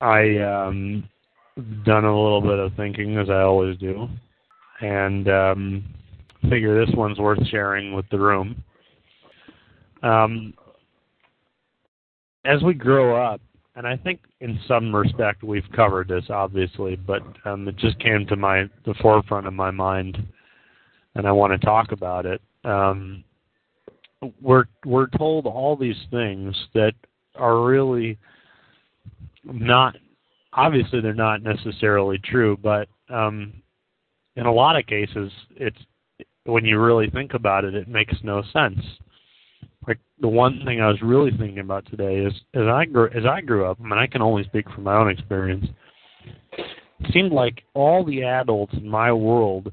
I um done a little bit of thinking as I always do, and um, figure this one's worth sharing with the room. Um, as we grow up, and I think in some respect we've covered this obviously, but um, it just came to my the forefront of my mind, and I want to talk about it. Um, we're we're told all these things that are really not obviously they're not necessarily true, but um, in a lot of cases, it's when you really think about it, it makes no sense. Like the one thing I was really thinking about today is as I grew as I grew up, I mean I can only speak from my own experience. It seemed like all the adults in my world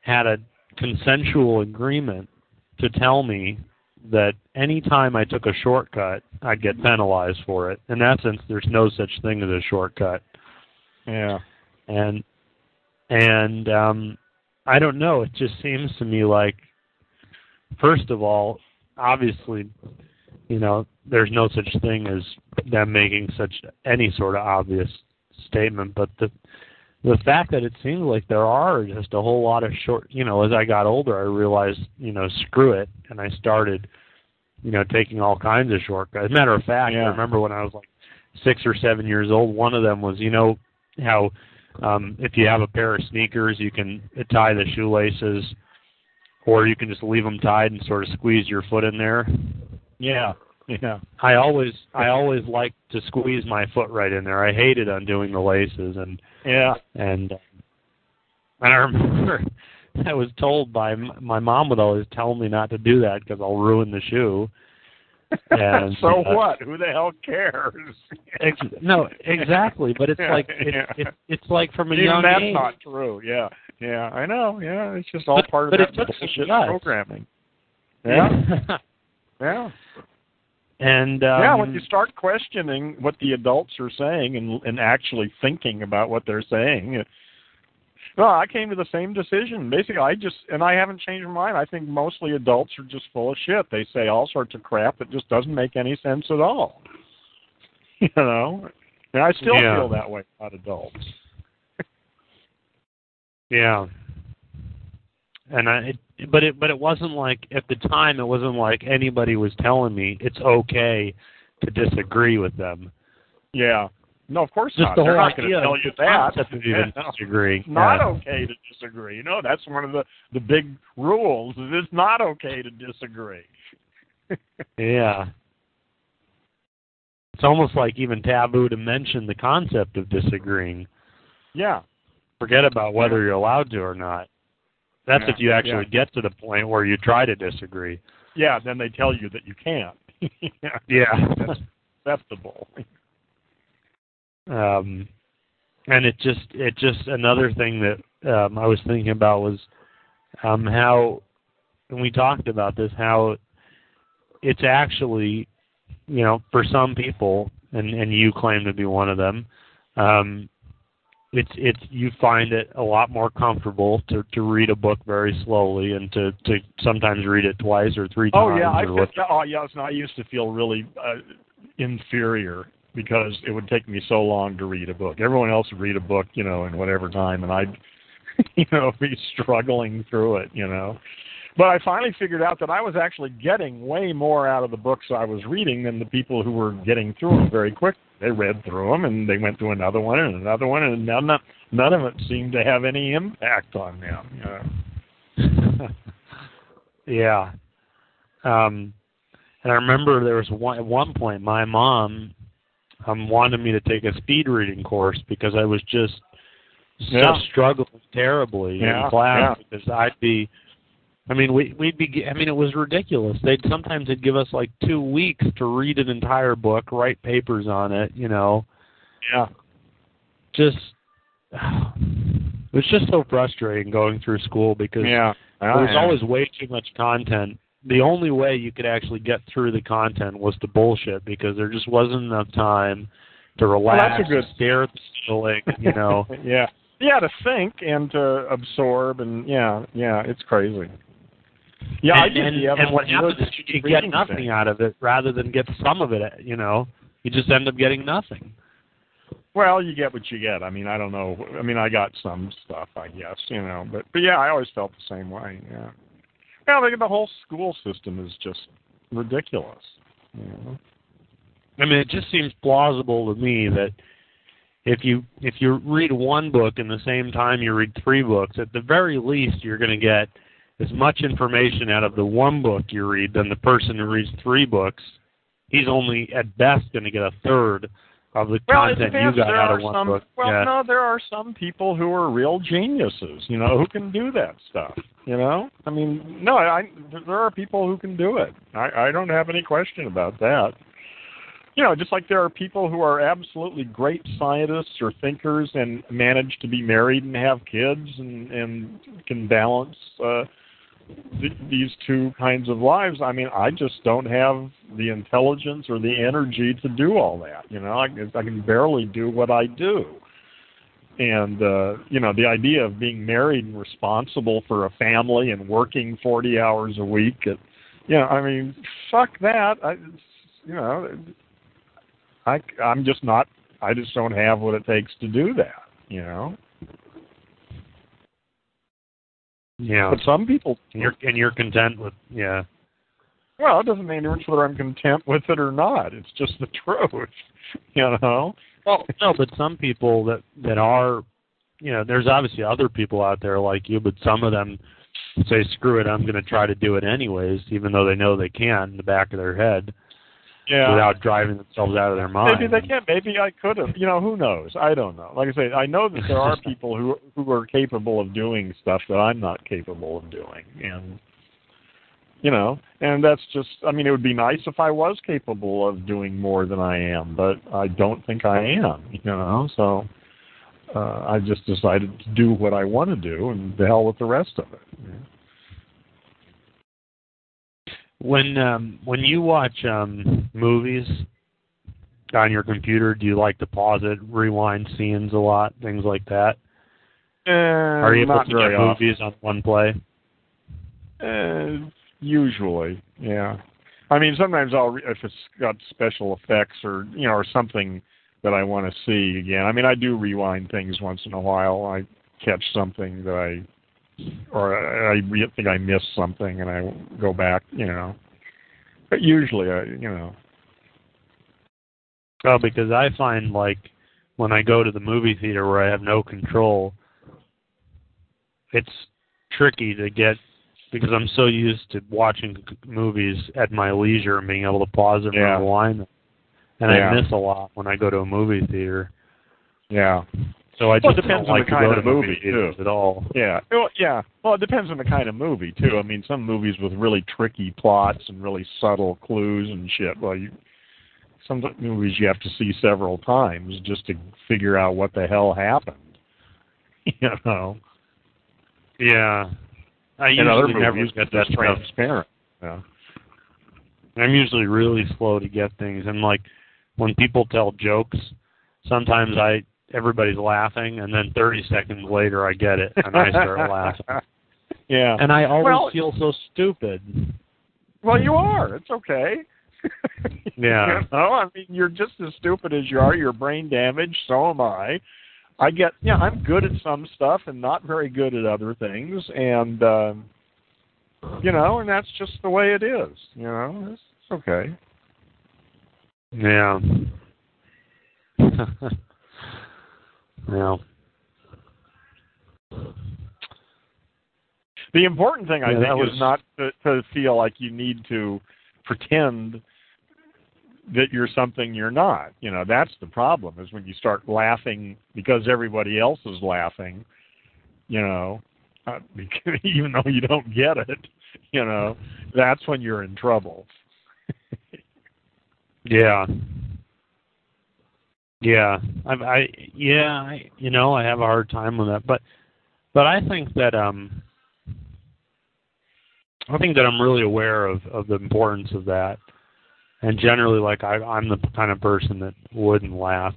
had a consensual agreement to tell me that any time I took a shortcut, I'd get penalized for it. In essence, there's no such thing as a shortcut. Yeah. And and um I don't know, it just seems to me like first of all, obviously, you know, there's no such thing as them making such any sort of obvious statement, but the the fact that it seems like there are just a whole lot of short you know as i got older i realized you know screw it and i started you know taking all kinds of shortcuts. As a matter of fact yeah. i remember when i was like six or seven years old one of them was you know how um if you have a pair of sneakers you can tie the shoelaces or you can just leave them tied and sort of squeeze your foot in there. Yeah yeah i always i always like to squeeze my foot right in there i hated undoing the laces and yeah. And and I remember I was told by my mom would always tell me not to do that because I'll ruin the shoe. And so uh, what? Who the hell cares? ex- no, exactly. But it's like it's Yeah. it's, it's like from a Even young that's age. not true. Yeah. Yeah, I know. Yeah, it's just all But- part of but that it bullshit programming. Yeah. Yeah. And um, yeah, when you start questioning what the adults are saying and and actually thinking about what they're saying, well, I came to the same decision. Basically, I just and I haven't changed my mind. I think mostly adults are just full of shit. They say all sorts of crap that just doesn't make any sense at all. You know, and I still Yeah. feel that way about adults. Yeah. And I, it, but it, but it wasn't like at the time. It wasn't like anybody was telling me it's okay to disagree with them. Yeah. No, of course Just not. the They're whole not going idea to tell you that. even Yeah. disagreeing. Not Yeah. okay to disagree. You know, that's one of the the big rules. Is it's not okay to disagree. Yeah. It's almost like even taboo to mention the concept of disagreeing. Yeah. Forget about whether you're allowed to or not. That's Yeah, if you actually yeah. get to the point where you try to disagree. Yeah, then they tell you that you can't. yeah. Yeah. That's acceptable. um and it just it just another thing that um I was thinking about was um how and we talked about this how it's actually you know for some people and and you claim to be one of them um it's it's you find it a lot more comfortable to to read a book very slowly and to to sometimes read it twice or three Oh times Oh yeah, I what- oh yes, no, I used to feel really uh, inferior because it would take me so long to read a book. Everyone else would read a book, you know, in whatever time, and I'd, you know, be struggling through it, you know. But I finally figured out that I was actually getting way more out of the books I was reading than the people who were getting through them very quick. They read through them and they went through another one and another one, and none of, none of it seemed to have any impact on them. You know. yeah. Um, and I remember there was one at one point my mom um wanted me to take a speed reading course because I was just Yeah. so struggling terribly Yeah, in class yeah. because I'd be I mean we we'd be I mean it was ridiculous. They'd sometimes they'd give us like 2 weeks to read an entire book, write papers on it, you know. Yeah. Just it was just so frustrating going through school because Yeah. there was always way too much content. The only way you could actually get through the content was to bullshit because there just wasn't enough time to relax, a good- to stare at the ceiling, you know. yeah. Yeah, to think and to absorb and yeah, yeah, it's crazy. Yeah, I and, did and, the and what happens is Wood you get nothing thing. out of it rather than get some of it, you know. You just end up getting nothing. Well, you get what you get. I mean, I don't know. I mean, I got some stuff, I guess, you know, but but yeah, I always felt the same way. Yeah. Well, the, the whole school system is just ridiculous. You know? I mean, it just seems plausible to me that if you if you read one book in the same time you read three books, at the very least you're going to get as much information out of the one book you read than the person who reads three books. He's only at best going to get a third of the Well, content you got out of one some, book. Well, yeah. no, there are some people who are real geniuses, you know, who can do that stuff. You know, I mean, no, I there are people who can do it. I I don't have any question about that. You know, just like there are people who are absolutely great scientists or thinkers and manage to be married and have kids and and can balance uh th- these two kinds of lives. I mean, I just don't have the intelligence or the energy to do all that. You know, I, I can barely do what I do. And uh, you know, the idea of being married and responsible for a family and working forty hours a week, at, you know, I mean, fuck that. I, you know, I I'm just not. I just don't have what it takes to do that. You know, yeah. but some people And you're and you're content with yeah. Well, it doesn't difference whether I'm content with it or not. It's just the truth, you know. Well, no, but some people that that are, you know, there's obviously other people out there like you, but some of them say, "Screw it, I'm going to try to do it anyways," even though they know they can in the back of their head Yeah. without driving themselves out of their mind. Maybe they can. Maybe I could have. You know, who knows? I don't know. Like I say, I know that there are people who who are capable of doing stuff that I'm not capable of doing, and you know, and that's just. I mean, it would be nice if I was capable of doing more than I am, but I don't think I am. You know, so uh, I just decided to do what I want to do, and the hell with the rest of it. When um when you watch um movies on your computer, do you like to pause it, rewind scenes a lot, things like that? Uh, Are you able to get often. movies on one play? Uh, usually, yeah. I mean, sometimes I'll re- if it's got special effects or you know or something that I want to see again. I mean, I do rewind things once in a while. I catch something that I or I, think I missed something and I go back. You know, but usually, I you know, Oh, because I find like when I go to the movie theater where I have no control, it's tricky to get because I'm so used to watching movies at my leisure and being able to pause them Yeah. and rewind them. And Yeah. I miss a lot when I go to a movie theater. yeah. So I Well, just it depends don't on like the to kind go of to movie movie, too. at all. Yeah. Well, yeah. Well, it depends on the kind of movie too. I mean, some movies with really tricky plots and really subtle clues and shit. Well, you some movies you have to see several times just to figure out what the hell happened. You know. Yeah. I And other usually never get that transparent. Yeah. I'm usually really slow to get things, and like when people tell jokes, sometimes I everybody's laughing, and then 30 seconds later I get it, and I start laughing, Yeah. and I always Well- feel so stupid. Well, you are. It's okay. Yeah. you know, I mean, you're just as stupid as you are. You're brain damaged. So am I. I get. Yeah, I'm good at some stuff and not very good at other things, and um, you know, and that's just the way it is. You know, it's, it's okay. Yeah. yeah. The important thing, I Yeah, think, was- is not to, to feel like you need to pretend that you're something you're not. You know, that's the problem. Is when you start laughing because everybody else is laughing. You know, uh, even though you don't get it. You know, that's when you're in trouble. Yeah. Yeah, I, I yeah, I, you know, I have a hard time with that, but but I think that um, I think that I'm really aware of of the importance of that, and generally, like I, I'm the kind of person that wouldn't laugh,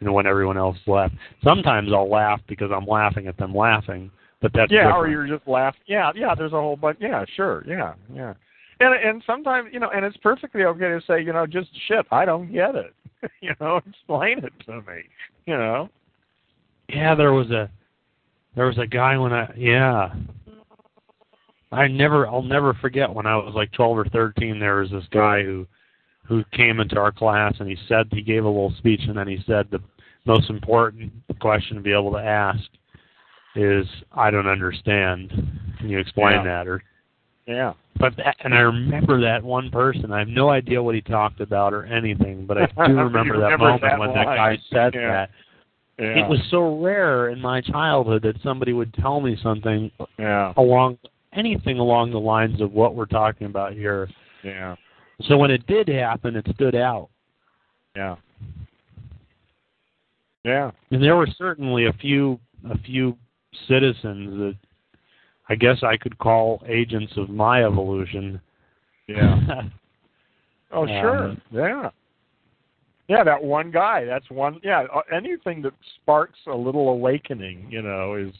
you know, when everyone else laughed. Sometimes I'll laugh because I'm laughing at them laughing, but that's yeah, different. or you're just laughing. Yeah, yeah. There's a whole bunch. Yeah, sure. Yeah, yeah. And and sometimes you know, and it's perfectly okay to say, you know, just shit. I don't get it. you know, explain it to me. You know. Yeah, there was a there was a guy when I yeah. I never I'll never forget when I was like 12 or 13 there was this guy who who came into our class and he said he gave a little speech and then he said the most important question to be able to ask is I don't understand. Can you explain Yeah. that or Yeah. but that, and I remember that one person. I have no idea what he talked about or anything, but I do You remember that remember moment that when that guy said Yeah. that. Yeah. It was so rare in my childhood that somebody would tell me something Yeah. along anything along the lines of what we're talking about here. Yeah. So when it did happen, it stood out. Yeah. Yeah. And there were certainly a few a few citizens that I guess I could call agents of my evolution. Yeah. Oh, Um, sure. Yeah. Yeah, that one guy. That's one. Yeah, anything that sparks a little awakening, you know, is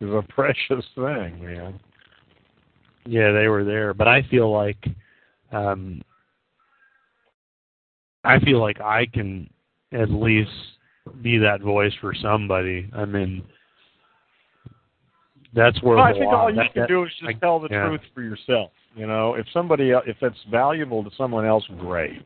is a precious thing, man. Yeah, they were there, but I feel like um I feel like I can at least be that voice for somebody. I mean that's where Well, I think all you that- can that- do is just I- tell the yeah. truth for yourself. You know, if somebody if it's valuable to someone else, great.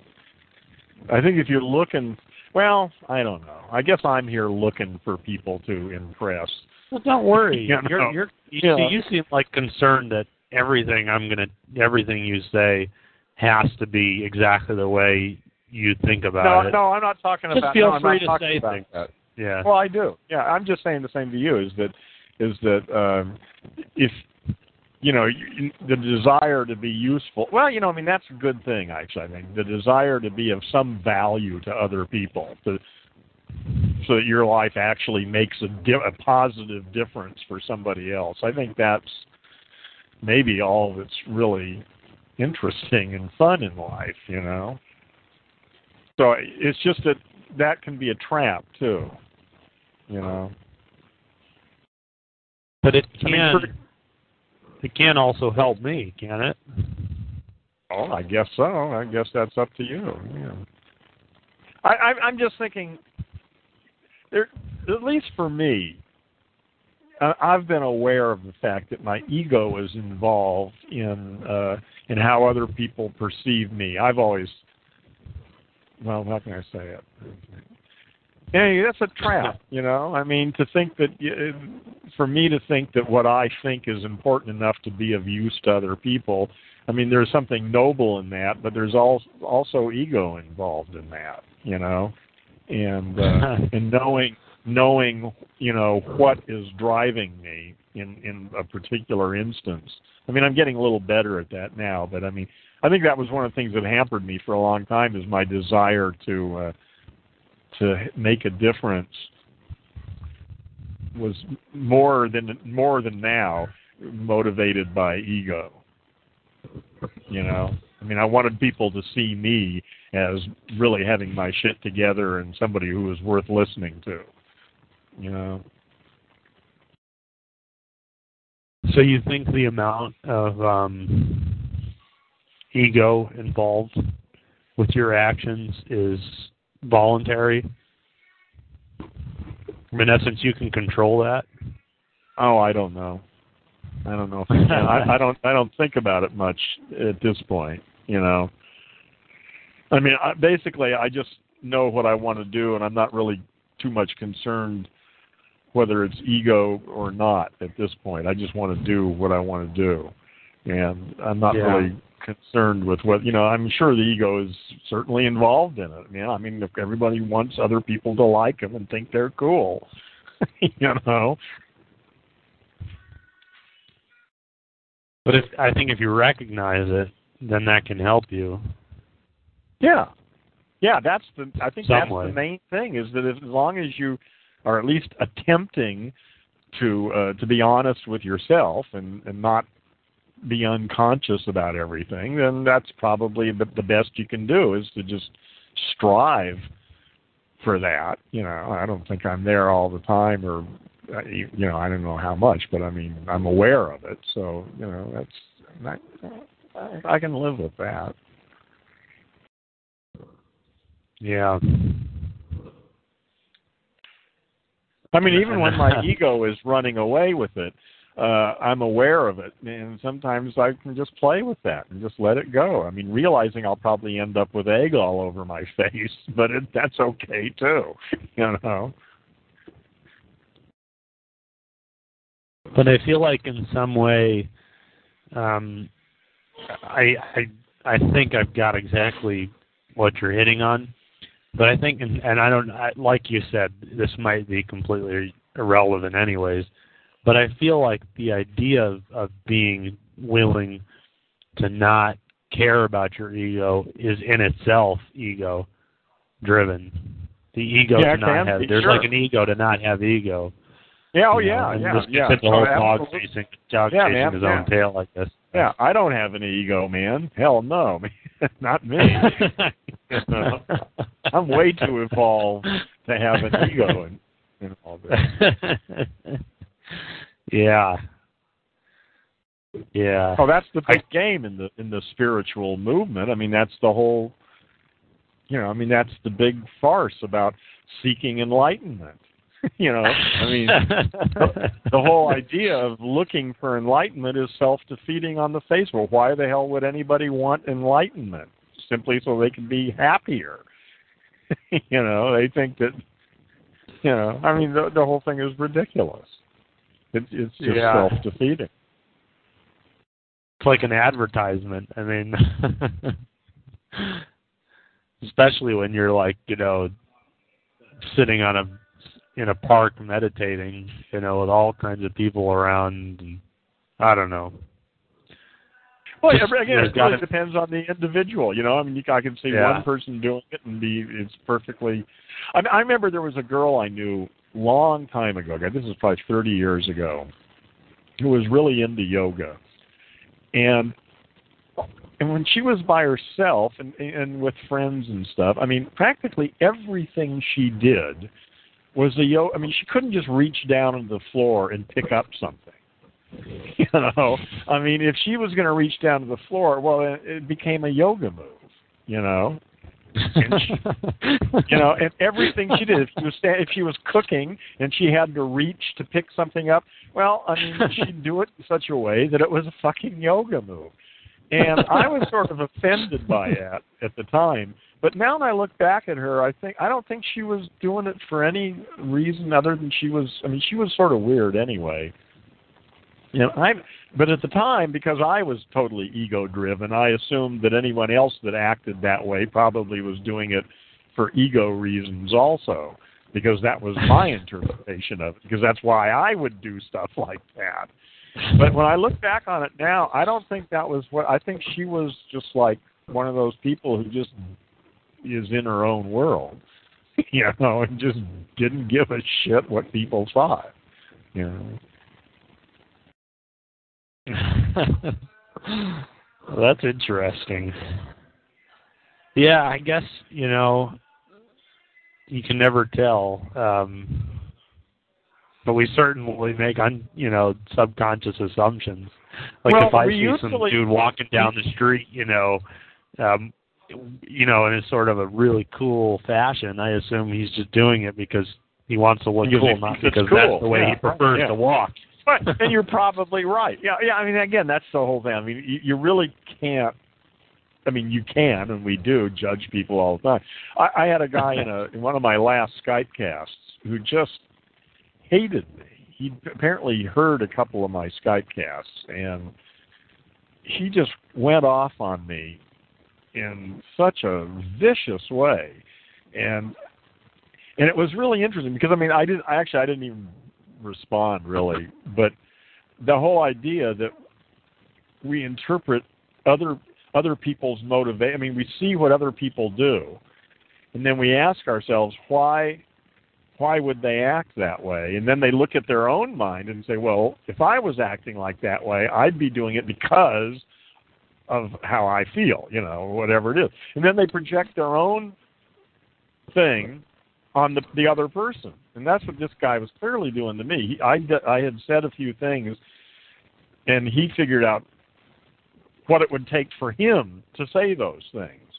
I think if you're looking, well, I don't know. I guess I'm here looking for people to impress. Well, don't worry. You know. You're you're you, Yeah. see, you seem like concerned that everything I'm gonna everything you say has to be exactly the way you think No, about it. no, I'm not talking Just about. feel no, I'm free not to talking say about things. that. Yeah. Well, I do. Yeah, I'm just saying the same to you. Is that is that um, if you know the desire to be useful? Well, you know, I mean that's a good thing. Actually, I think the desire to be of some value to other people, to, so that your life actually makes a, di- a positive difference for somebody else. I think that's maybe all that's really interesting and fun in life. You know. So it's just that that can be a trap too. You know. But it I mean, can for- it can also help me, can it? Oh, I guess so. I guess that's up to you. Yeah. I, I I'm just thinking. There, at least for me, uh, I've been aware of the fact that my ego is involved in uh, in how other people perceive me. I've always, well, how can I say it? Hey, that's a trap, you know. I mean, to think that, y- for me to think that what I think is important enough to be of use to other people, I mean, there's something noble in that, but there's al- also ego involved in that, you know, and uh, and knowing knowing you know what is driving me in in a particular instance. I mean, I'm getting a little better at that now, but I mean, I think that was one of the things that hampered me for a long time is my desire to uh, to make a difference was more than more than now motivated by ego. You know, I mean, I wanted people to see me as really having my shit together and somebody who was worth listening to. You know, So you think the amount of um ego involved with your actions is voluntary? I mean, in essence, you can control that. oh, I don't know. I don't know if I. I, I don't. I don't think about it much at this point. You know, I mean, I, basically, I just know what I want to do, and I'm not really too much concerned whether it's ego or not at this point. I just want to do what I want to do, and I'm not Yeah. really concerned with what you know. I'm sure the ego is certainly involved in it. I mean, I mean, if everybody wants other people to like them and think they're cool, you know. But if I think if you recognize it, then that can help you. Yeah, Yeah, that's the. I think Some that's way. the main thing is that as long as you are at least attempting to uh, to be honest with yourself and and not be unconscious about everything, then that's probably the, the best you can do is to just strive for that. You know, I don't think I'm there all the time, or uh, you you know, I don't know how much, but I mean, I'm aware of it. So you know, that's I, I can live with that. Yeah. I mean, even when my ego is running away with it, uh, I'm aware of it, and sometimes I can just play with that and just let it go. I mean, realizing I'll probably end up with egg all over my face, but it, that's okay too, you know. But I feel like in some way, um, I I I think I've got exactly what you're hitting on. But I think, and, and I don't I, like you said, this might be completely irrelevant, anyways. But I feel like the idea of, of being willing to not care about your ego is in itself ego driven. The ego Yeah, to not have there's sure. like an ego to not have ego. Yeah, oh you know, yeah, and yeah, yeah. the Oh, whole dog absolutely. chasing dog Yeah, chasing man, his yeah. own tail like this. Yeah, I don't have an ego, man. Hell no, not me. You know, I'm way too evolved to have an ego in, in all this. yeah. Yeah. Oh, that's the big game in the in the spiritual movement. I mean, that's the whole. You know, I mean, that's the big farce about seeking enlightenment. you know, I mean, the, the whole idea of looking for enlightenment is self-defeating on the face. Well, why the hell would anybody want enlightenment? Simply so they can be happier. you know, they think that. You know, I mean, the the whole thing is ridiculous. It, it's just Yeah. self-defeating. It's like an advertisement. I mean, especially when you're like, you know, sitting on a in a park meditating, you know, with all kinds of people around. And, I don't know. Well, Just- yeah, again, it really depends on the individual. You know, I mean, you, I can see Yeah. one person doing it and be it's perfectly. I, mean, I remember there was a girl I knew long time ago. This is probably thirty years ago, who was really into yoga, and and when she was by herself and and with friends and stuff, I mean, practically everything she did was a yoga. I mean, she couldn't just reach down on the floor and pick up something. You know, I mean, if she was going to reach down to the floor, well, it, it became a yoga move. You know, And she- you know, and everything she did. If she was if she was cooking and she had to reach to pick something up, well, I mean, she'd do it in such a way that it was a fucking yoga move. And I was sort of offended by that at the time. But now when I look back at her, I think I don't think she was doing it for any reason other than she was. I mean, she was sort of weird anyway. You know, I. But at the time, because I was totally ego driven, I assumed that anyone else that acted that way probably was doing it for ego reasons also, because that was my interpretation of it. Because that's why I would do stuff like that. But when I look back on it now, I don't think that was what I think she was just like one of those people who just is in her own world, you know, and just didn't give a shit what people thought, you know. well, that's interesting. Yeah, I guess you know you can never tell, um, but we certainly make un you know subconscious assumptions. Like Well, if I see some usually- dude walking down the street, you know, um, you know, in a sort of a really cool fashion, I assume he's just doing it because he wants to look cool, not because cool. that's the way Yeah, he prefers yeah. to walk. But and you're probably right. Yeah, yeah. I mean, again, that's the whole thing. I mean, you, you really can't. I mean, you can, and we do judge people all the time. I, I had a guy in a in one of my last Skype casts who just hated me. He apparently heard a couple of my Skype casts, and he just went off on me in such a vicious way, and and it was really interesting because I mean, I didn't. I actually I didn't even respond really, but the whole idea that we interpret other other people's motivation. I mean, we see what other people do, and then we ask ourselves why why would they act that way? And then they look at their own mind and say, well, if I was acting like that way, I'd be doing it because of how I feel, you know, whatever it is. And then they project their own thing on the the other person, and that's what this guy was clearly doing to me. He, I I had said a few things, and he figured out what it would take for him to say those things,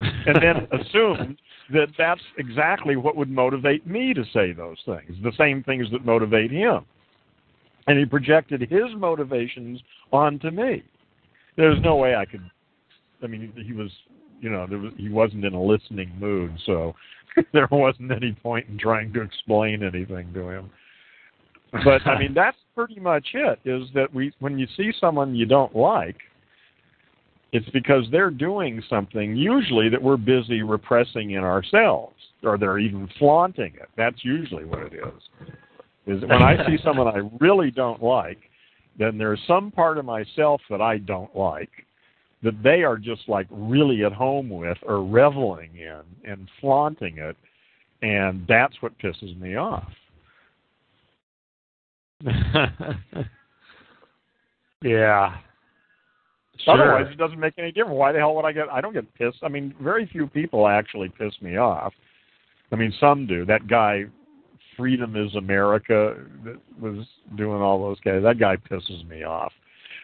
and then assumed that that's exactly what would motivate me to say those things, the same things that motivate him. And he projected his motivations onto me. There's no way I could. I mean, he was, you know, there was, he wasn't in a listening mood, so there wasn't any point in trying to explain anything to him. But I mean, that's pretty much it. Is that we when you see someone you don't like, it's because they're doing something usually that we're busy repressing in ourselves, or they're even flaunting it. That's usually what it is. Is when I see someone I really don't like, then there's some part of myself that I don't like that they are just like really at home with or reveling in and flaunting it, and that's what pisses me off. yeah. Sure. Otherwise, it doesn't make any difference. Why the hell would I get? I don't get pissed. I mean, very few people actually piss me off. I mean, some do. That guy, Freedom is America, that was doing all those guys. That guy pisses me off,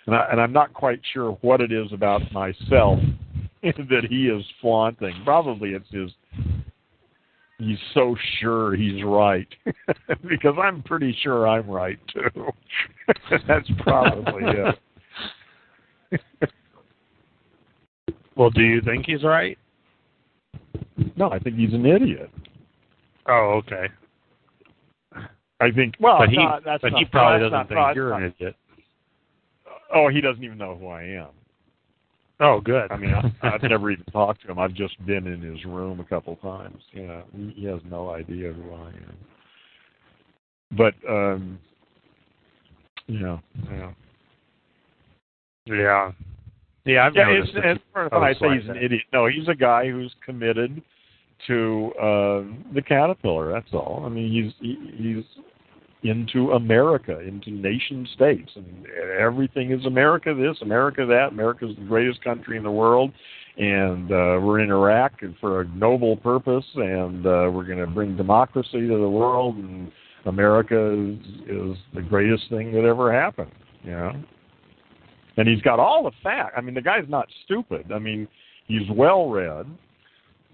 and, I, and I'm not quite sure what it is about myself that he is flaunting. Probably it's his. He's so sure he's right, because I'm pretty sure I'm right too. That's probably it. well, do you think he's right? No, I think he's an idiot. Oh, okay. I think. Well, but he, not, that's but not, he probably doesn't think not, you're an idiot. Oh, he doesn't even know who I am. Oh, good. I mean, I, I've never even talked to him. I've just been in his room a couple times. You know, he, he has no idea who I am. But, um, you know, yeah. Yeah. Yeah, I've yeah, noticed it's, it's, when I say he's an idiot, no, he's a guy who's committed to uh the caterpillar. That's all. I mean, he's he, he's into America, into nation states, and everything is America. This, America that. America's the greatest country in the world, and uh, we're in Iraq for a noble purpose, and uh, we're going to bring democracy to the world, and America is, is the greatest thing that ever happened. You know and he's got all the facts. I mean, the guy's not stupid. I mean, he's well read.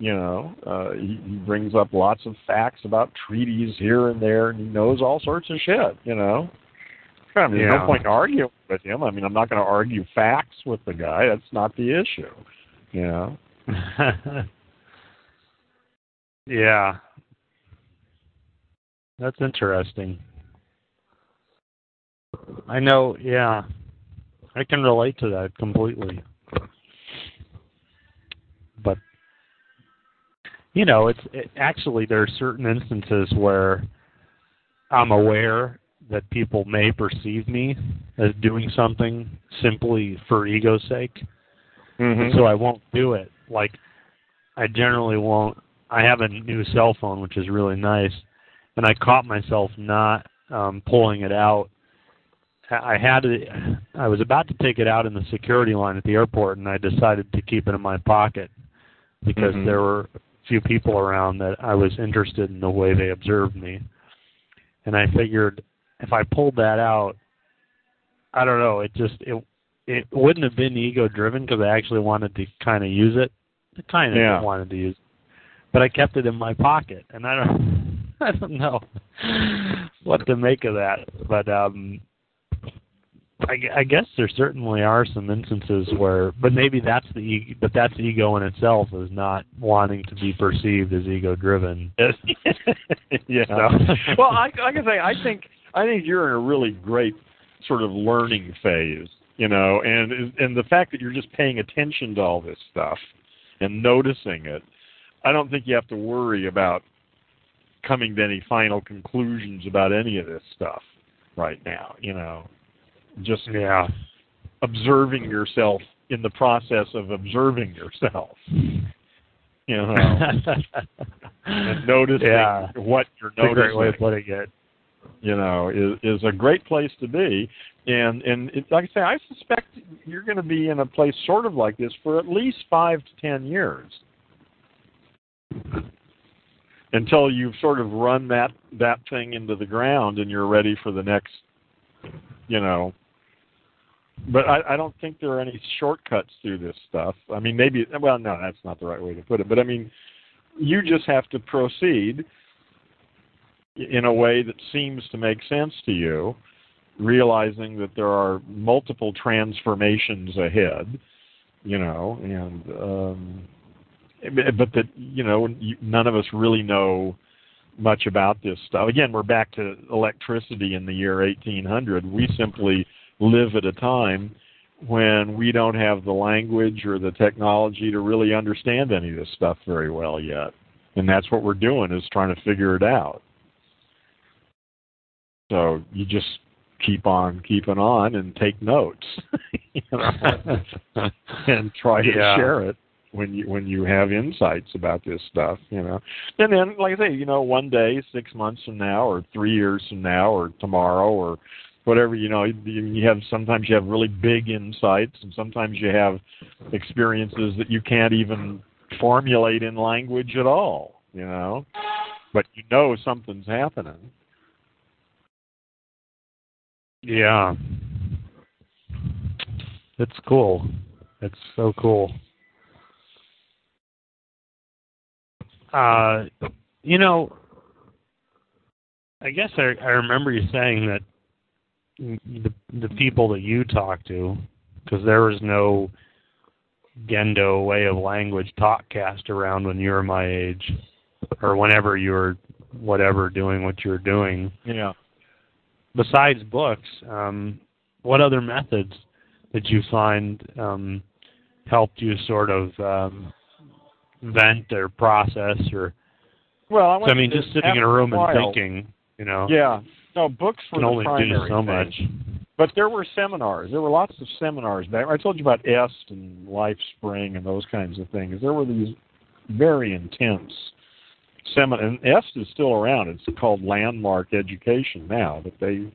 You know, uh, he, he brings up lots of facts about treaties here and there, and he knows all sorts of shit. You know, I mean, there's Yeah. no point in arguing with him. I mean, I'm not going to argue facts with the guy. That's not the issue. You know. yeah. That's interesting. I know, yeah. I can relate to that completely. But you know, it's it, actually there are certain instances where I'm aware that people may perceive me as doing something simply for ego's sake. Mm-hmm. so I won't do it. Like I generally won't. I have a new cell phone, which is really nice, and I caught myself not um, pulling it out. I had it. I was about to take it out in the security line at the airport, and I decided to keep it in my pocket because Mhm. there were few people around that I was interested in the way they observed me, and I figured if I pulled that out, I don't know. It just it it wouldn't have been ego driven because I actually wanted to kind of use it. I kind of Yeah. wanted to use it, but I kept it in my pocket, and I don't I don't know what to make of that. But um, I, I guess there certainly are some instances where, but maybe that's the ego, but that's ego in itself is not wanting to be perceived as ego driven. yeah. So- well, I, I say, I think I think you're in a really great sort of learning phase, you know, and and the fact that you're just paying attention to all this stuff and noticing it, I don't think you have to worry about coming to any final conclusions about any of this stuff right now, you know. Just observing yourself in the process of observing yourself. you know, and noticing yeah. what you're a noticing. great way of putting it. you know, is is a great place to be. And and it, like I say, I suspect you're going to be in a place sort of like this for at least five to ten years until you've sort of run that that thing into the ground and you're ready for the next, you know. But I, I don't think there are any shortcuts through this stuff. I mean, maybe well, no, that's not the right way to put it. But I mean, you just have to proceed in a way that seems to make sense to you, realizing that there are multiple transformations ahead, you know, and um, but that you know none of us really know much about this stuff. Again, we're back to electricity in the year 1800. We simply live at a time when we don't have the language or the technology to really understand any of this stuff very well yet. And that's what we're doing is trying to figure it out. So you just keep on keeping on and take notes, you know, and try to Yeah. share it when you when you have insights about this stuff, you know. And then, like I say, you know, one day, six months from now, or three years from now, or tomorrow, or whatever, you know, you, have sometimes you have really big insights, and sometimes you have experiences that you can't even formulate in language at all, you know. But you know something's happening. Yeah. It's cool. It's so cool. Uh, you know, I guess I, I remember you saying that the the people that you talk to, because there was no Gendo way of language talk cast around when you were my age, or whenever you were whatever doing what you were doing Yeah. besides books, um, what other methods did you find um, helped you sort of um, vent or process or? Well, I, So, I mean, just sitting in a room and thinking, you know, Yeah. No, books were the primary so thing. much. But there were seminars. There were lots of seminars back. I told you about EST and Life Spring and those kinds of things. There were these very intense seminars. And EST is still around. It's called Landmark Education now. But they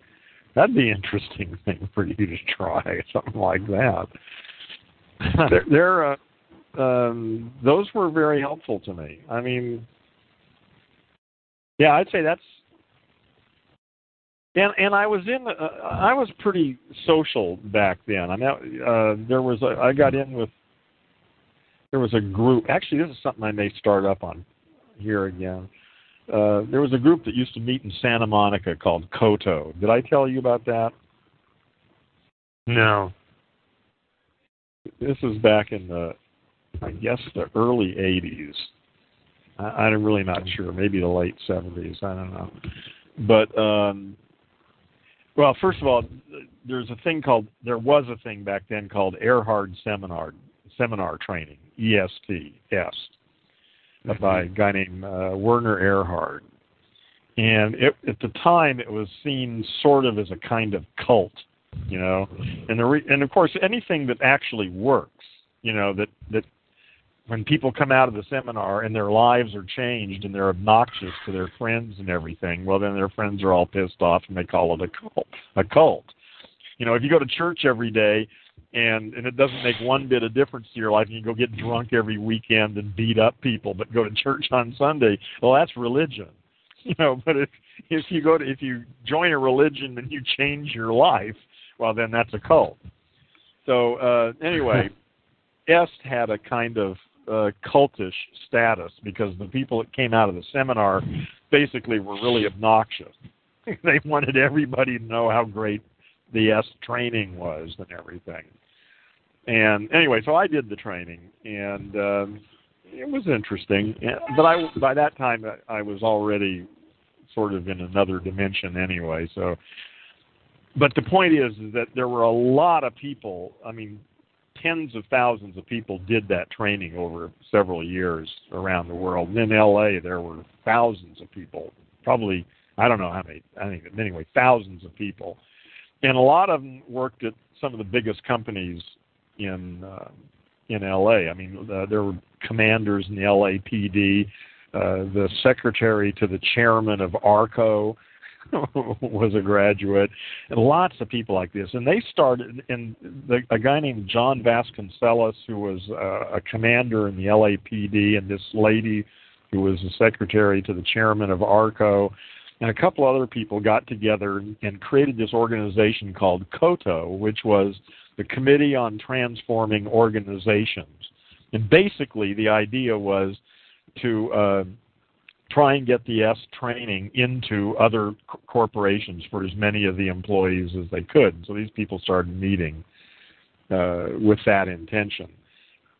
that'd be an interesting thing for you to try, something like that. they're, they're uh, um, those were very helpful to me. I mean, yeah, I'd say that's and and I was in uh, I was pretty social back then. I mean, uh, there was a, I got in with there was a group. Actually, this is something I may start up on here again. Uh, there was a group that used to meet in Santa Monica called Koto. Did I tell you about that? No. This is back in the, I guess, the early '80s. I, I'm really not sure. Maybe the late '70s. I don't know. But um, well, first of all, there's a thing called there was a thing back then called Erhard Seminar Seminar Training EST EST by a guy named uh, Werner Erhard, and it, at the time it was seen sort of as a kind of cult, you know, and the re- and of course anything that actually works, you know, that that when people come out of the seminar and their lives are changed and they're obnoxious to their friends and everything, well then their friends are all pissed off and they call it a cult. A cult. You know, if you go to church every day and and it doesn't make one bit of difference to your life and you go get drunk every weekend and beat up people but go to church on Sunday, well that's religion. You know, but if if you go to if you join a religion and you change your life, well then that's a cult. So uh anyway, Est had a kind of uh, cultish status because the people that came out of the seminar basically were really obnoxious. they wanted everybody to know how great the EST training was and everything. And anyway, so I did the training, and um, it was interesting. But I, by that time, I- I was already sort of in another dimension anyway. So, but the point is, is that there were a lot of people. I mean, tens of thousands of people did that training over several years around the world. And in LA, there were thousands of people, probably I don't know how many. I think anyway, thousands of people, and a lot of them worked at some of the biggest companies in uh, in L.A. I mean, uh, there were commanders in the LAPD. Uh, the secretary to the chairman of ARCO was a graduate, and lots of people like this. And they started, and the, a guy named John Vasconcellos, who was uh, a commander in the LAPD, and this lady who was the secretary to the chairman of ARCO, and a couple other people got together and created this organization called COTO, which was the Committee on Transforming Organizations. And basically, the idea was to uh, try and get the EST training into other c- corporations for as many of the employees as they could. So these people started meeting uh, with that intention.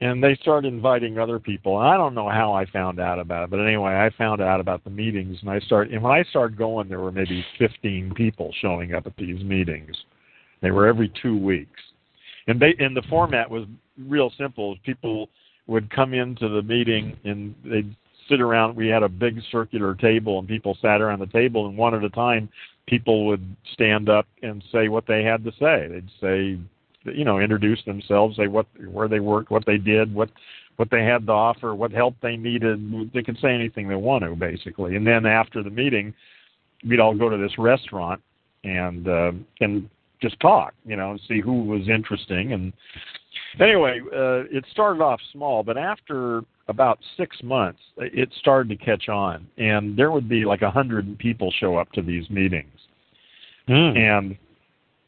And they started inviting other people. And I don't know how I found out about it, but anyway, I found out about the meetings, and I started. And when I started going, there were maybe 15 people showing up at these meetings. They were every two weeks, and they and the format was real simple. People would come into the meeting and they'd sit around. We had a big circular table, and people sat around the table, and one at a time, people would stand up and say what they had to say. They'd say, you know, introduce themselves, say what where they worked, what they did, what what they had to offer, what help they needed. They could say anything they want to, basically. And then after the meeting, we'd all go to this restaurant and uh, and just talk, you know, and see who was interesting. And anyway, uh, it started off small, but after about six months, it started to catch on, and there would be like a hundred people show up to these meetings, Mm. and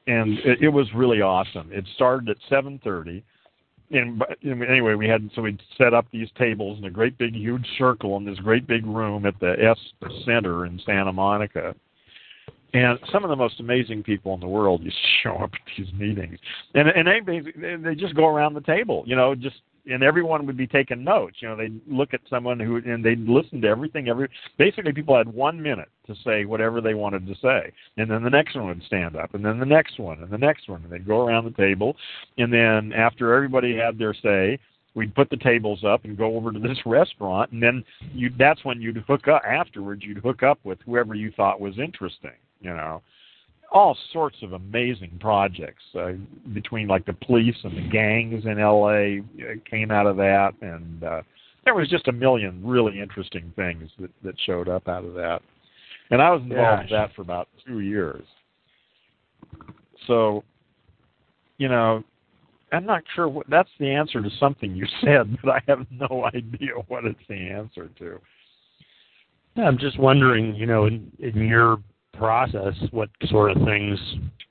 and it, it was really awesome. It started at seven thirty. And but- anyway, we had so we'd set up these tables in a great big huge circle in this great big room at the EST Center in Santa Monica, and some of the most amazing people in the world used to show up at these meetings, and and they they just go around the table, you know, just and everyone would be taking notes. You know, they'd look at someone who and they'd listen to everything. Every basically, people had one minute to say whatever they wanted to say, and then the next one would stand up, and then the next one, and the next one, and they'd go around the table, and then after everybody had their say, we'd put the tables up and go over to this restaurant, and then you that's when you'd hook up afterwards. You'd hook up with whoever you thought was interesting. You know, all sorts of amazing projects uh, between like the police and the gangs in L.A. uh, came out of that, and uh, there was just a million really interesting things that that showed up out of that. And I was involved with that for about two years. So, you know, I'm not sure what that's the answer to something you said, but I have no idea what it's the answer to. Yeah, I'm just wondering, you know, in, in your process, what sort of things.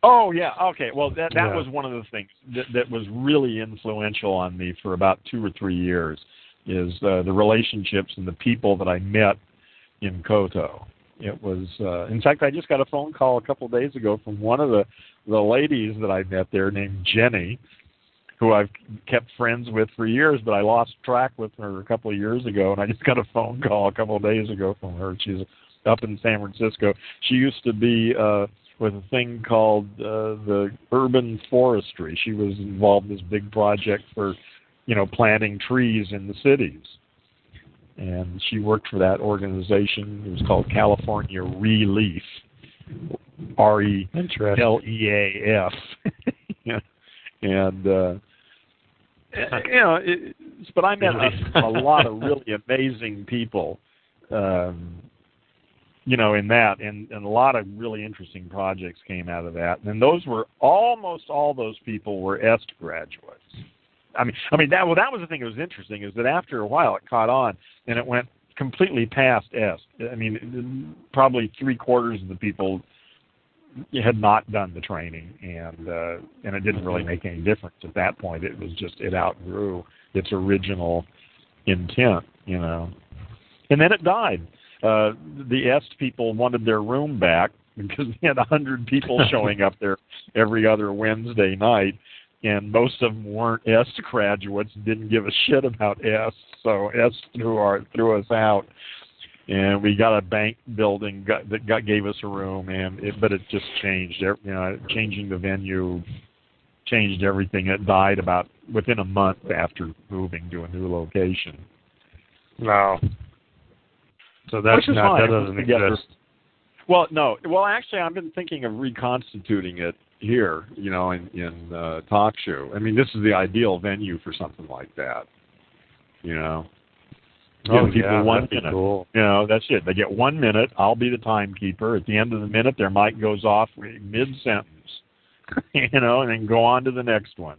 Oh yeah, okay. Well, that that Yeah. was one of the things that that was really influential on me for about two or three years, is uh, the relationships and the people that I met in COTO. It was, uh, in fact, I just got a phone call a couple of days ago from one of the the ladies that I met there named Jenny, who I've kept friends with for years, but I lost track with her a couple of years ago, and I just got a phone call a couple of days ago from her. She's up in San Francisco. She used to be uh, with a thing called uh, the urban forestry. She was involved in this big project for, you know, planting trees in the cities. And she worked for that organization. It was called California ReLeaf, R E. L E A F. And uh you know, it, but I met a, a lot of really amazing people, um, you know, in that, and, and a lot of really interesting projects came out of that. And those were almost all those people were EST graduates. I mean, I mean that well, that was the thing that was interesting is that after a while it caught on and it went completely past EST. I mean, probably three quarters of the people had not done the training, and uh, and it didn't really make any difference at that point. It was just it outgrew its original intent, you know. And then it died. Uh, the EST people wanted their room back because they had a hundred people showing up there every other Wednesday night, and most of them weren't EST graduates, didn't give a shit about EST, so EST threw our threw us out and we got a bank building got, that got, gave us a room, and it, but it just changed. You know, changing the venue changed everything. It died about within a month after moving to a new location. Wow. So that's Which is not fine. that doesn't exist. Well, no. Well, actually, I've been thinking of reconstituting it here, you know, in in uh, talk show. I mean, this is the ideal venue for something like that. You know, give Oh, people yeah, one minute. cool. You know, that's it. They get one minute. I'll be the timekeeper. At the end of the minute, their mic goes off mid sentence. you know, and then go on to the next one.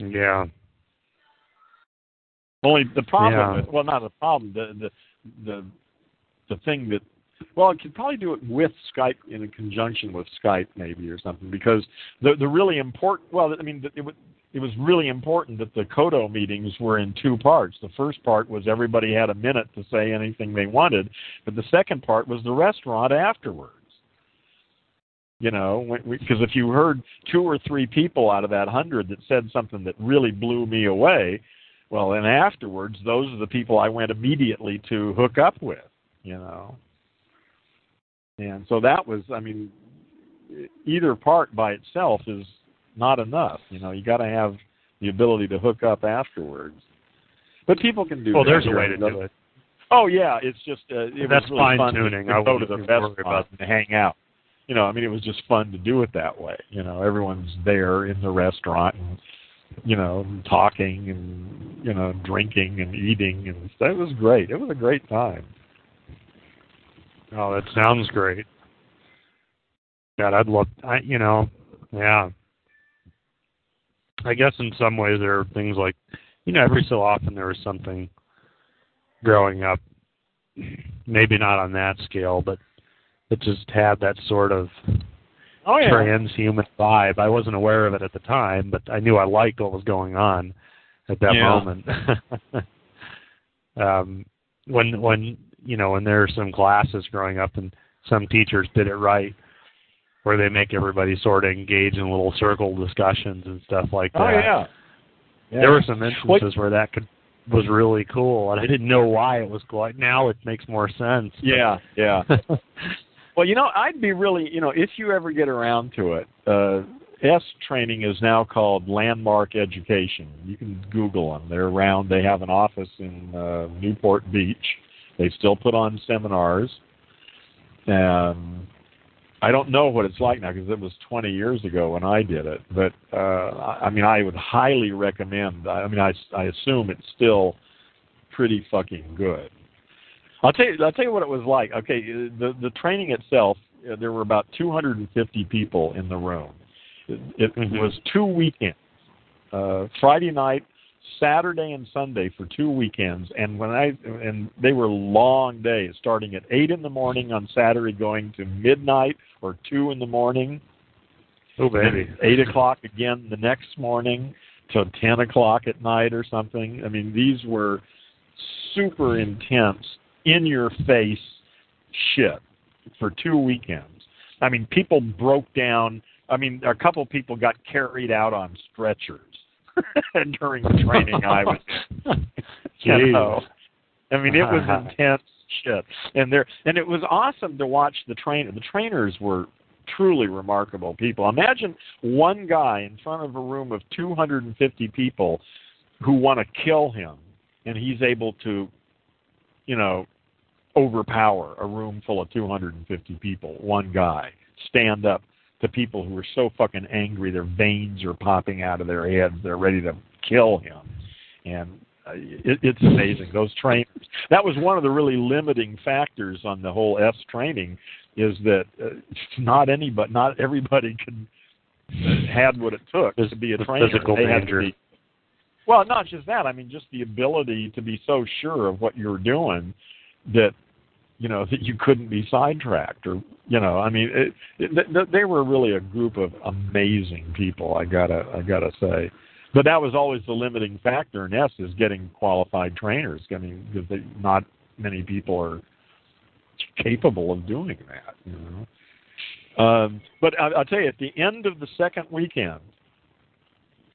Yeah. Only the problem, Yeah. with, well, not the problem. The the the the thing that, well, I could probably do it with Skype in conjunction with Skype, maybe or something, because the the really important. Well, I mean, it was it was really important that the COTO meetings were in two parts. The first part was everybody had a minute to say anything they wanted, but the second part was the restaurant afterwards. You know, because if you heard two or three people out of that hundred that said something that really blew me away, well, and afterwards, those are the people I went immediately to hook up with, you know. And so that was, I mean, either part by itself is not enough. You know, you got to have the ability to hook up afterwards. But people can do. Well, that there's a way to do it. Oh yeah, it's just uh, it That's was really fun fine-tuning. to, I to go to the be worried restaurant about and hang out. You know, I mean, it was just fun to do it that way. You know, everyone's there in the restaurant and you know talking and you know drinking and eating and it was great. It was a great time. Oh, that sounds great. God, I'd love. I, you know, yeah. I guess in some ways there are things like, you know, every so often there was something growing up, maybe not on that scale, but it just had that sort of Oh yeah. transhuman vibe. I wasn't aware of it at the time, but I knew I liked what was going on at that Yeah. moment. um, when when you know when there are some classes growing up and some teachers did it right, where they make everybody sort of engage in little circle discussions and stuff like that. Oh yeah. yeah. There were some instances where that could was really cool, and I didn't know why it was cool. Now it makes more sense. Yeah, yeah. Well, you know, I'd be really, you know, if you ever get around to it, uh, EST training is now called Landmark Education. You can Google them. They're around. They have an office in uh, Newport Beach. They still put on seminars. Um, I don't know what it's like now because it was 20 years ago when I did it. But uh, I mean, I would highly recommend. I mean, I, I assume it's still pretty fucking good. I'll tell you. I'll tell you what it was like. Okay, the the training itself. uh, There were about 250 people in the room. It, it Mhm. was two weekends, uh, Friday night, Saturday, and Sunday for two weekends. And when I and they were long days, starting at eight in the morning on Saturday, going to midnight or two in the morning. oh baby. Eight o'clock again the next morning till ten o'clock at night or something. I mean, these were super intense, in your face shit for two weekends. I mean, people broke down. I mean, a couple people got carried out on stretchers during the training I was in. you Jeez. know, I mean, it was intense shit, and there, and it was awesome to watch the trainer. The trainers were truly remarkable people. Imagine one guy in front of a room of 250 people who want to kill him, and he's able to, you know, overpower a room full of 250 people. One guy stand up to people who are so fucking angry their veins are popping out of their heads. They're ready to kill him, and uh, it, it's amazing. Those trainers. That was one of the really limiting factors on the whole EST training, is that uh, not anybody, not everybody could uh, had what it took to be a trainer. physical they danger. be. Well, not just that. I mean, just the ability to be so sure of what you're doing that you know that you couldn't be sidetracked or you know i mean it, it, they were really a group of amazing people i gotta i gotta say. But that was always the limiting factor in EST is getting qualified trainers. I mean because not many people are capable of doing that you know. Um but I, i'll tell you at the end of the second weekend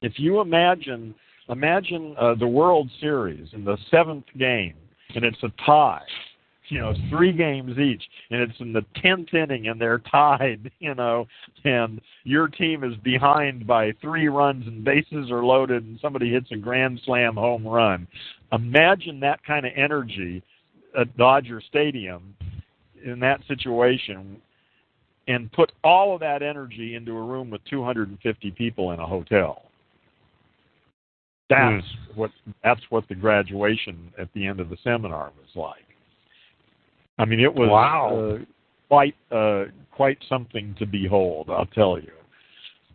if you imagine imagine uh, the world series in the seventh game and it's a tie you know, three games each, and it's in the tenth inning, and they're tied, you know, and your team is behind by three runs, and bases are loaded, and somebody hits a grand slam home run. Imagine that kind of energy at Dodger Stadium in that situation, and put all of that energy into a room with 250 people in a hotel. That's Hmm. what that's what the graduation at the end of the seminar was like. I mean, it was Wow. uh, quite uh, quite something to behold. I'll tell you,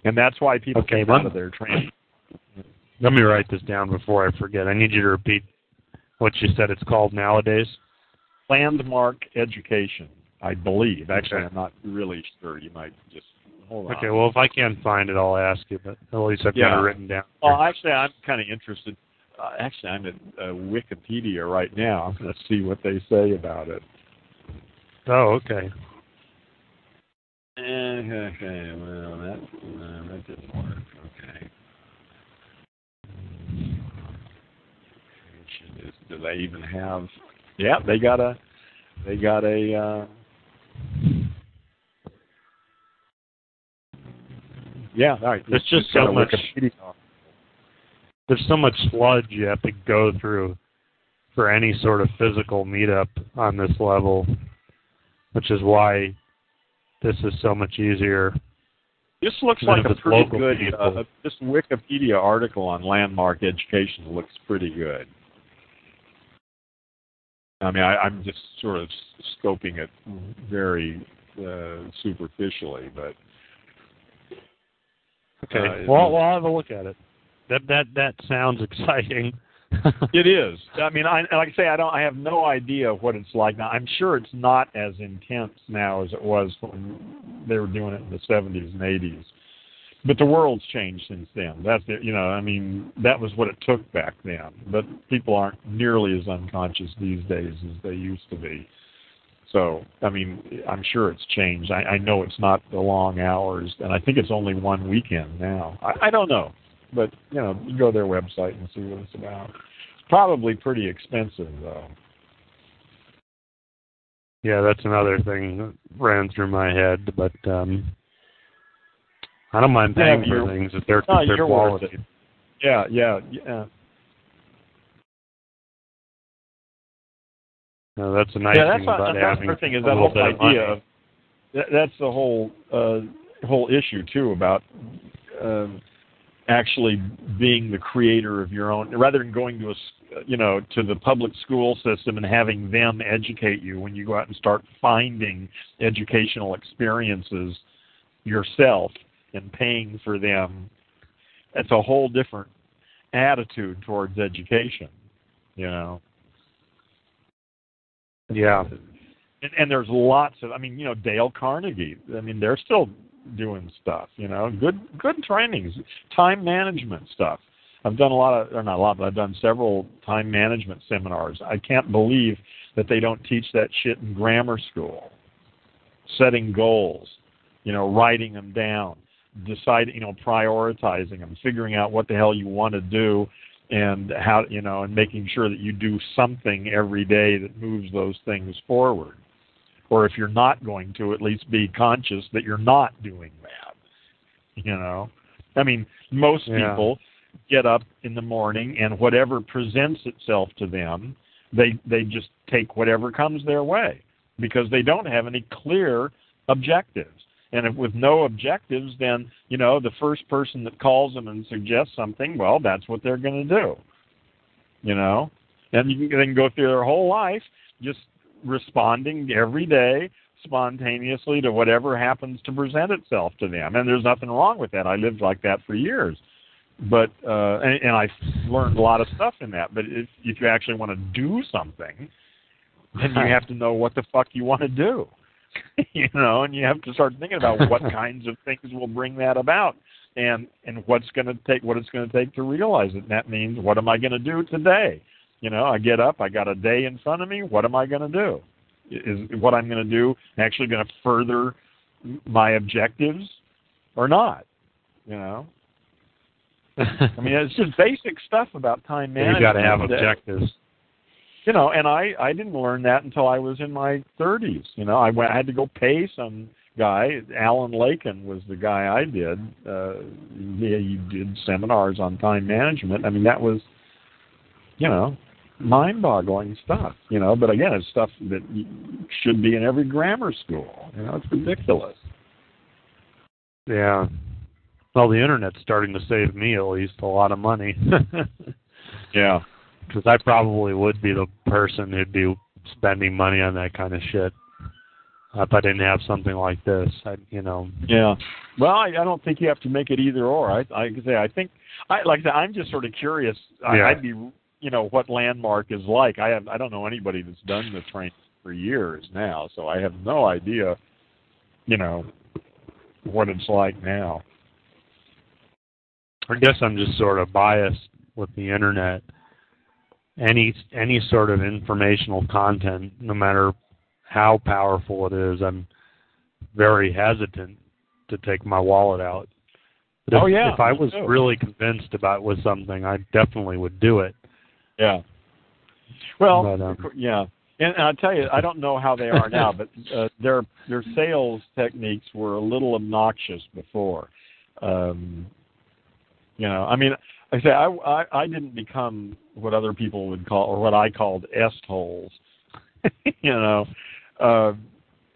and that's why people Okay, came out of their training. Let me write this down before I forget. I need you to repeat what you said it's called nowadays. Landmark education, I believe. Actually, Okay. I'm not really sure. You might just hold on. Okay, well, if I can't find it, I'll ask you, but at least I've Yeah. got it written down. Well, actually, I'm kind of interested. Uh, actually, I'm at uh, Wikipedia right now. I'm going to see what they say about it. Oh, okay. Okay, well, that uh, that didn't work. Okay. Do they even have? Yeah, they got a. They got a. Uh, yeah, all right. There's just so much- There's so much sludge you have to go through for any sort of physical meetup on this level, which is why this is so much easier. This looks like a pretty good. Uh, this Wikipedia article on landmark education looks pretty good. I mean, I, I'm just sort of scoping it very uh, superficially, but Okay. Uh, well, we'll have a look at it. That that that sounds exciting. it is. I mean, I, like I say, I don't. I have no idea what it's like now. I'm sure it's not as intense now as it was when they were doing it in the 70s and 80s. But the world's changed since then. That's it. You know, I mean, that was what it took back then. But people aren't nearly as unconscious these days as they used to be. So, I mean, I'm sure it's changed. I, I know it's not the long hours, and I think it's only one weekend now. I, I don't know, but you know, go to their website and see what it's about. It's probably pretty expensive, though. yeah, that's another thing that ran through my head, but um I don't mind paying but for things if they're No, if they're quality. Yeah, yeah, yeah. No, that's a nice yeah, that's thing what, about that's having thing is a that whole idea of that, that's the whole uh, whole issue too about um, actually being the creator of your own rather than going to a s- you know to the public school system and having them educate you when you go out and start finding educational experiences yourself and paying for them that's a whole different attitude towards education you know Yeah. and, and there's lots of i mean you know dale carnegie i mean they're still doing stuff you know? Good good trainings time management stuff. I've done a lot of or not a lot but i've done several time management seminars. I can't believe that they don't teach that shit in grammar school. Setting goals you know writing them down deciding you know prioritizing them figuring out what the hell you want to do and how you know and making sure that you do something every day that moves those things forward or if you're not going to at least be conscious that you're not doing that you know? I mean most Yeah. people get up in the morning and whatever presents itself to them they they just take whatever comes their way because they don't have any clear objectives. And if with no objectives then you know the first person that calls them and suggests something well that's what they're going to do you know? And you can, they can go through their whole life just responding every day spontaneously to whatever happens to present itself to them. And there's nothing wrong with that. I lived like that for years. But uh and, and i learned a lot of stuff in that. But if if you actually want to do something then you have to know what the fuck you want to do. You know and you have to start thinking about what kinds of things will bring that about and and what's going to take what it's going to take to realize it. And that means what am i going to do today you know i get up i got a day in front of me what am i going to do is what i'm going to do actually going to further my objectives or not you know i mean it's just basic stuff about time management you got to have objectives. you know, and I I didn't learn that until I was in my 30s. You know, I went I had to go pay some guy. Alan Lakein was the guy I did. Uh, he, he did seminars on time management. I mean, that was, you know, mind-boggling stuff. You know, but again, it's stuff that should be in every grammar school. You know, it's ridiculous. Yeah. Well, the internet's starting to save me at least a lot of money. yeah. Because I probably would be the person who'd be spending money on that kind of shit if I didn't have something like this. I, you know. Yeah. Well, I, I don't think you have to make it either or. I, I can say I think, I like I said, I'm just sort of curious. I, Yeah. I'd be, you know, what landmark is like. I have, I don't know anybody that's done the train for years now, so I have no idea, you know, what it's like now. I guess I'm just sort of biased with the internet. Any any sort of informational content, no matter how powerful it is, I'm very hesitant to take my wallet out. But if, Oh, yeah, if I was too. really convinced about with something, I definitely would do it. Yeah. Well, But, um, yeah. And I'll tell you, I don't know how they are now, but uh, their their sales techniques were a little obnoxious before. Um, you know, I mean, I say I, I I didn't become what other people would call or what I called est holes. you know, uh,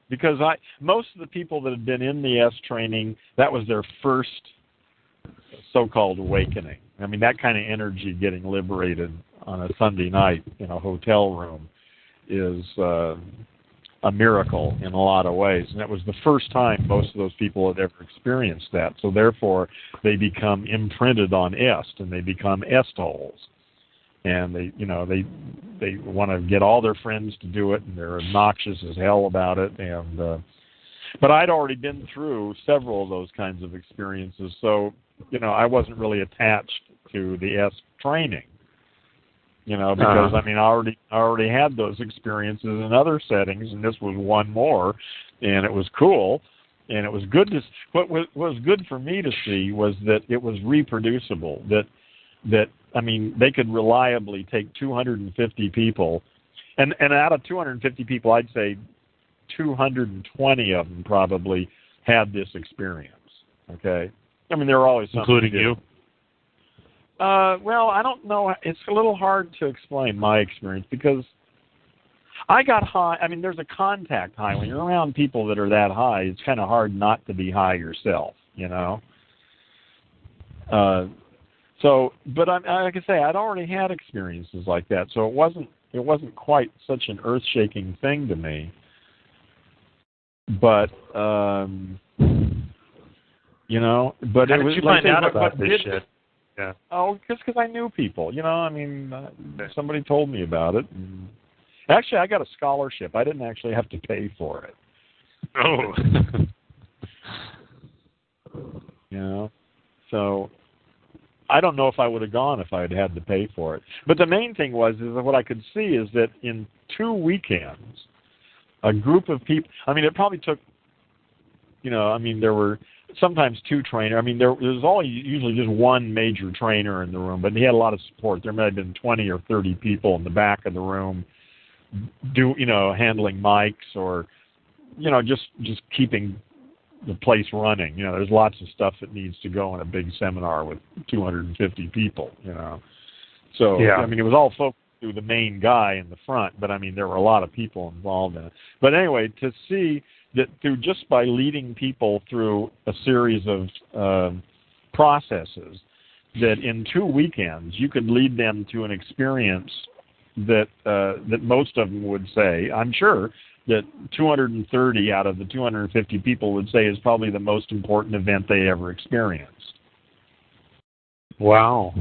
because I most of the people that had been in the EST training, that was their first so-called awakening. I mean, that kind of energy getting liberated on a Sunday night in a hotel room is uh, a miracle in a lot of ways. And that was the first time most of those people had ever experienced that. So therefore, they become imprinted on est, and they become est holes. And they, you know, they they want to get all their friends to do it, and they're obnoxious as hell about it. And uh, but I'd already been through several of those kinds of experiences, so you know, I wasn't really attached to the EST training. You know, because Uh-huh. I mean, I already I already had those experiences in other settings, and this was one more, and it was cool, and it was good to. What was was good for me to see was that it was reproducible. That that I mean, they could reliably take 250 people, and and out of 250 people, I'd say 220 of them probably had this experience. Okay, I mean, there were always including you. Uh, well, I don't know. It's a little hard to explain my experience because I got high. I mean, there's a contact high when you're around people that are that high. It's kind of hard not to be high yourself, you know. Uh, so, but I, like I say, I'd already had experiences like that, so it wasn't it wasn't quite such an earth-shaking thing to me. But um, you know, but How it did was you like find out what- about this did- shit? Yeah. Oh, just because I knew people. You know, I mean, uh, somebody told me about it. And actually, I got a scholarship. I didn't actually have to pay for it. Oh. You know, so I don't know if I would have gone if I had had to pay for it. But the main thing was is that what I could see is that in two weekends, a group of people. I mean, it probably took. You know, I mean, there were sometimes two trainer. I mean, there, there was only usually just one major trainer in the room, but he had a lot of support. There may have been twenty or thirty people in the back of the room, do you know, handling mics or, you know, just just keeping the place running. You know, there's lots of stuff that needs to go in a big seminar with 250 people. You know, so Yeah. I mean, it was all focused through the main guy in the front, but I mean, there were a lot of people involved in it. But anyway, to see that through just by leading people through a series of um, processes, that in two weekends you could lead them to an experience that uh, that most of them would say, I'm sure, that 230 out of the 250 people would say is probably the most important event they ever experienced. Wow.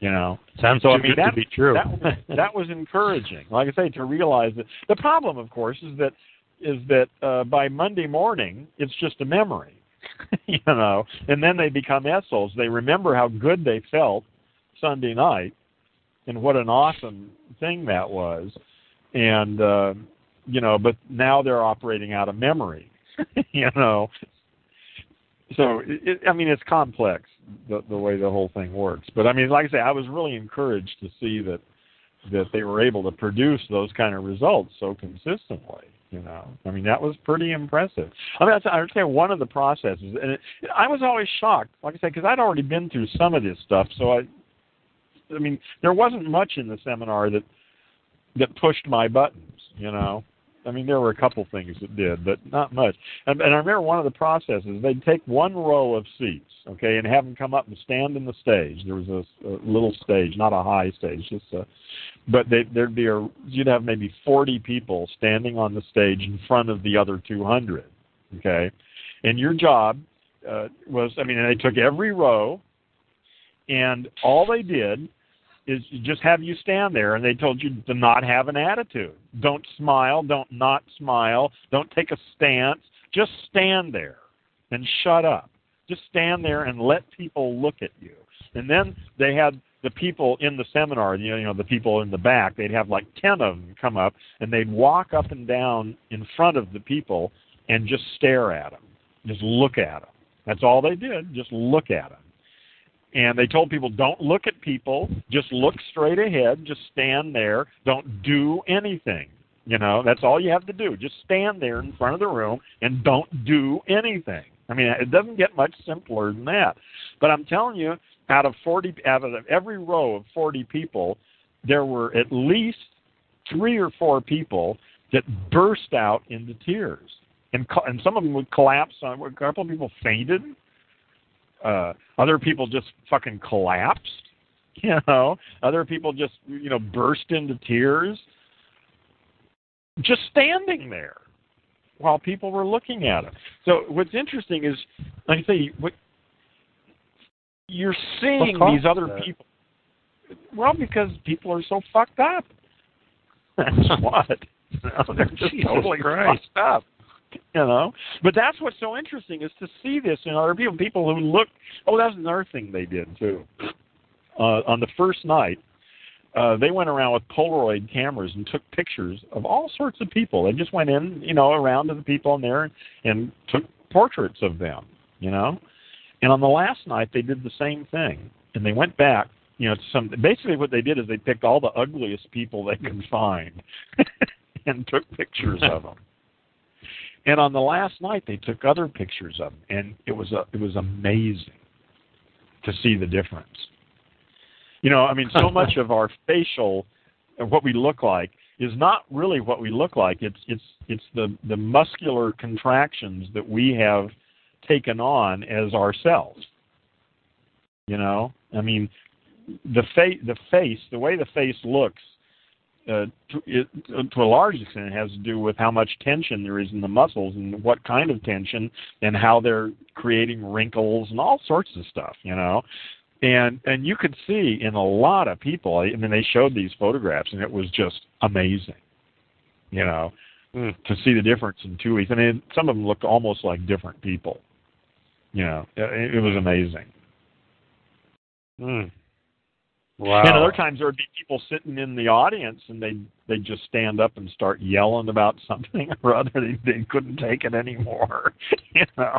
You know, Sounds So, I mean, good to be true. that that was encouraging. Like I say, to realize that the problem, of course, is that is that uh, by Monday morning it's just a memory, you know, and then they become est holes. They remember how good they felt Sunday night, and what an awesome thing that was, and uh, you know, but now they're operating out of memory, you know. So it, I mean, it's complex the the way the whole thing works. But I mean, like I say, I was really encouraged to see that that they were able to produce those kind of results so consistently. You know, I mean, that was pretty impressive. I mean, I say one of the processes, and it, I was always shocked, like I said, because I'd already been through some of this stuff. So I, I mean, there wasn't much in the seminar that that pushed my buttons. You know, I mean, there were a couple things that did, but not much. And, and I remember one of the processes, they'd take one row of seats, okay, and have them come up and stand in the stage. There was a, a little stage, not a high stage, just a, but they, there'd be a, you'd have maybe 40 people standing on the stage in front of the other 200, okay? And your job uh, was, I mean, they took every row, and all they did is just have you stand there and they told you to not have an attitude. Don't smile, don't not smile, don't take a stance. Just stand there and shut up. Just stand there and let people look at you. And then they had the people in the seminar, you know, the people in the back, they'd have like 10 of them come up and they'd walk up and down in front of the people and just stare at them. Just look at them. That's all they did, just look at them and they told people don't look at people. Just look straight ahead. Just stand there. Don't do anything. You know that's all you have to do. Just stand there in front of the room and don't do anything. I mean it doesn't get much simpler than that. But i'm telling you out of 40 out of every row of 40 people there were at least three or four people that burst out into tears. And and some of them would collapse. A couple of people fainted uh, other people just fucking collapsed. You know, other people just you know burst into tears, just standing there while people were looking at them. So what's interesting is, like I say, what you're seeing these other that? people. Well, because people are so fucked up. That's what. No, they're just Jesus totally Christ. fucked up you know. But that's what's so interesting is to see this in other people. People who look. Oh, that's another thing they did too. Uh, on the first night, uh, they went around with Polaroid cameras and took pictures of all sorts of people. They just went in, you know, around to the people in there and, and took portraits of them, you know. And on the last night, they did the same thing, and they went back. You know, some basically what they did is they picked all the ugliest people they could find and took pictures of them. And on the last night, they took other pictures of him, and it was a, it was amazing to see the difference. You know, I mean, so much of our facial, what we look like, is not really what we look like. It's it's it's the the muscular contractions that we have taken on as ourselves. You know, I mean, the face, the face, the way the face looks uh, to, it, to a large extent, it has to do with how much tension there is in the muscles and what kind of tension and how they're creating wrinkles and all sorts of stuff, you know. And and you could see in a lot of people. I mean, they showed these photographs, and it was just amazing, you know, Mm. to see the difference in two weeks. I mean, some of them looked almost like different people. You know, it, it was amazing. Mm. Wow. And other times there would be people sitting in the audience and they they just stand up and start yelling about something or other. They they couldn't take it anymore. you know.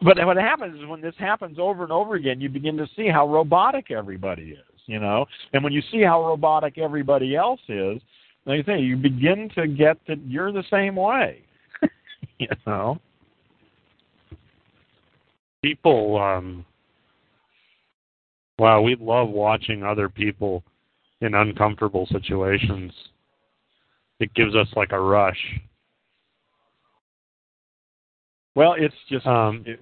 But what happens is when this happens over and over again, you begin to see how robotic everybody is. You know, and when you see how robotic everybody else is, like I say, you begin to get that you're the same way. you know. people um wow we love watching other people in uncomfortable situations it gives us like a rush Well, it's just um it,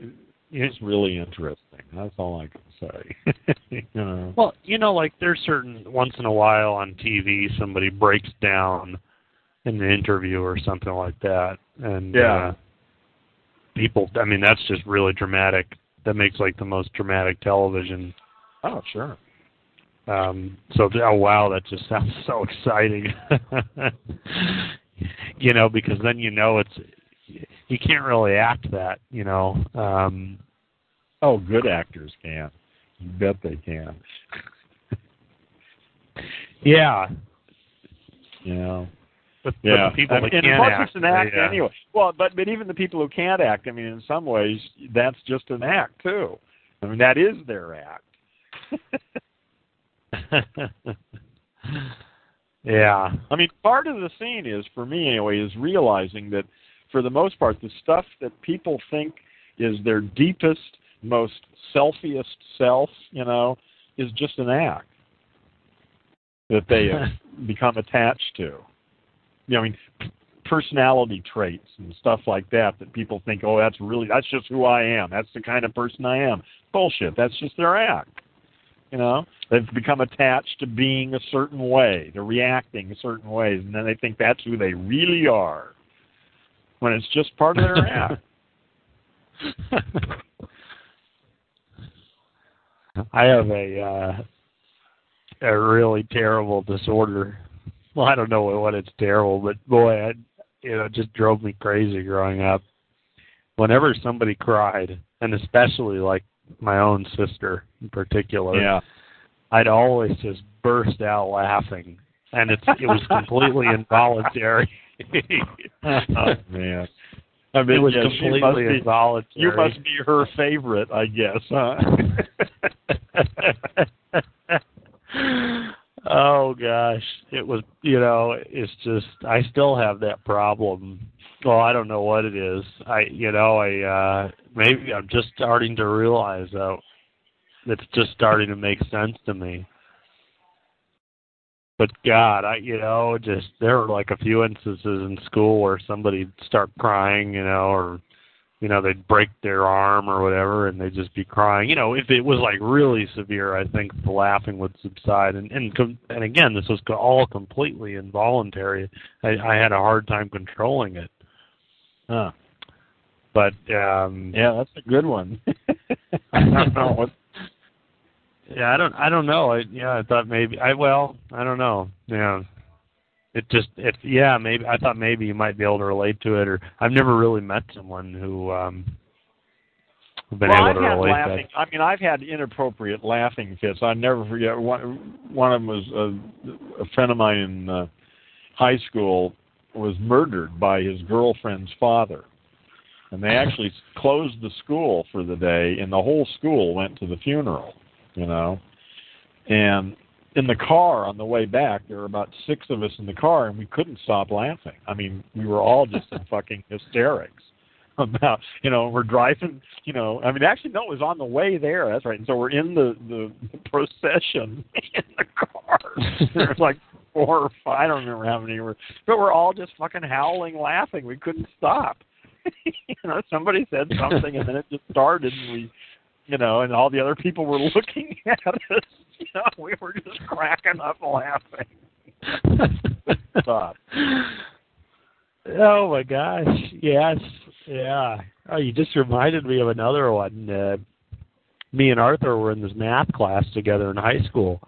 it's really interesting. That's all I can say. you know. well you know like there's certain once in a while on tv somebody breaks down in an interview or something like that and Yeah. uh people i mean that's just really dramatic that makes like the most dramatic television Oh, sure. Um, so oh wow, that just sounds so exciting. you know, because then you know it's you can't really act that. You know, um, Oh, good actors can. You bet they can. yeah. You know. But, Yeah. but the people I mean, and can't act, an act they, uh, anyway. Well, but but even the people who can't act, I mean, in some ways, that's just an act too. I mean, that is their act. yeah. I mean, part of the scene is, for me anyway, is realizing that for the most part, the stuff that people think is their deepest, most selfiest self, you know, is just an act that they have become attached to. You know, I mean, p- personality traits and stuff like that that people think, oh, that's really that's just who I am. That's the kind of person I am. Bullshit. That's just their act. You know, they've become attached to being a certain way, to reacting certain ways, and then they think that's who they really are, when it's just part of their act. I have a uh, a really terrible disorder. Well, I don't know what it's terrible, but boy, I, you know, it just drove me crazy growing up. Whenever somebody cried, and especially like my own sister in particular, yeah, I'd always just burst out laughing, and it's it was completely involuntary. oh man. I mean, it was yeah, completely be, involuntary. You must be her favorite, I guess, huh? oh gosh, it was. You know, it's just I still have that problem. Well, I don't know what it is. I, you know, I uh maybe I'm just starting to realize that it's just starting to make sense to me but God, I you know just there were like a few instances in school where somebody'd start crying, you know, or you know they'd break their arm or whatever, and they'd just be crying. You know, if it was like really severe, I think the laughing would subside. And and and again, this was all completely involuntary. I, I had a hard time controlling it. Huh. But um yeah, that's a good one. I don't know what yeah, I don't. I don't know. I yeah, I thought maybe. I well, I don't know. Yeah, it just it. Yeah, maybe I thought maybe you might be able to relate to it, or I've never really met someone who um been well, able I've to had relate laughing. that. I mean, I've had inappropriate laughing fits. I never forget one. One of them was a, a friend of mine in uh, high school was murdered by his girlfriend's father, and they actually closed the school for the day, and the whole school went to the funeral you know. And in the car on the way back, there were about six of us in the car, and we couldn't stop laughing. I mean, we were all just in fucking hysterics about, you know, we're driving, you know. I mean, actually, no, it was on the way there. That's right. And so we're in the the, the procession in the car. There's like four or five. I don't remember how many were, but we're all just fucking howling, laughing. We couldn't stop. you know, somebody said something, and then it just started, and we you know, and all the other people were looking at us. You know, we were just cracking up laughing. Stop. Oh my gosh! Yes, yeah. Oh, you just reminded me of another one. Uh, me and Arthur were in this math class together in high school,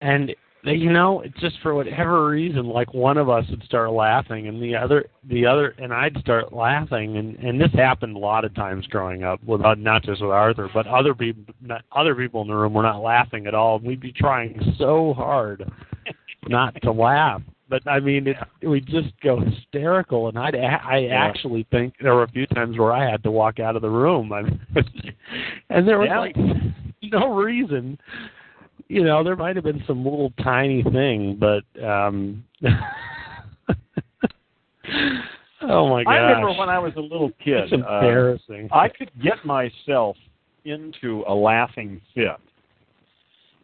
and you know, it's just for whatever reason, like one of us would start laughing, and the other, the other, and I'd start laughing, and and this happened a lot of times growing up, with uh, not just with Arthur, but other people, not, other people in the room were not laughing at all. And we'd be trying so hard not to laugh, but I mean, it, we just go hysterical, and I'd, I Yeah. actually think there were a few times where I had to walk out of the room. I mean, and there was Yeah. like no reason you know, there might have been some little tiny thing, but um Oh my gosh. I remember when I was a little kid. it's uh, embarrassing. I could get myself into a laughing fit,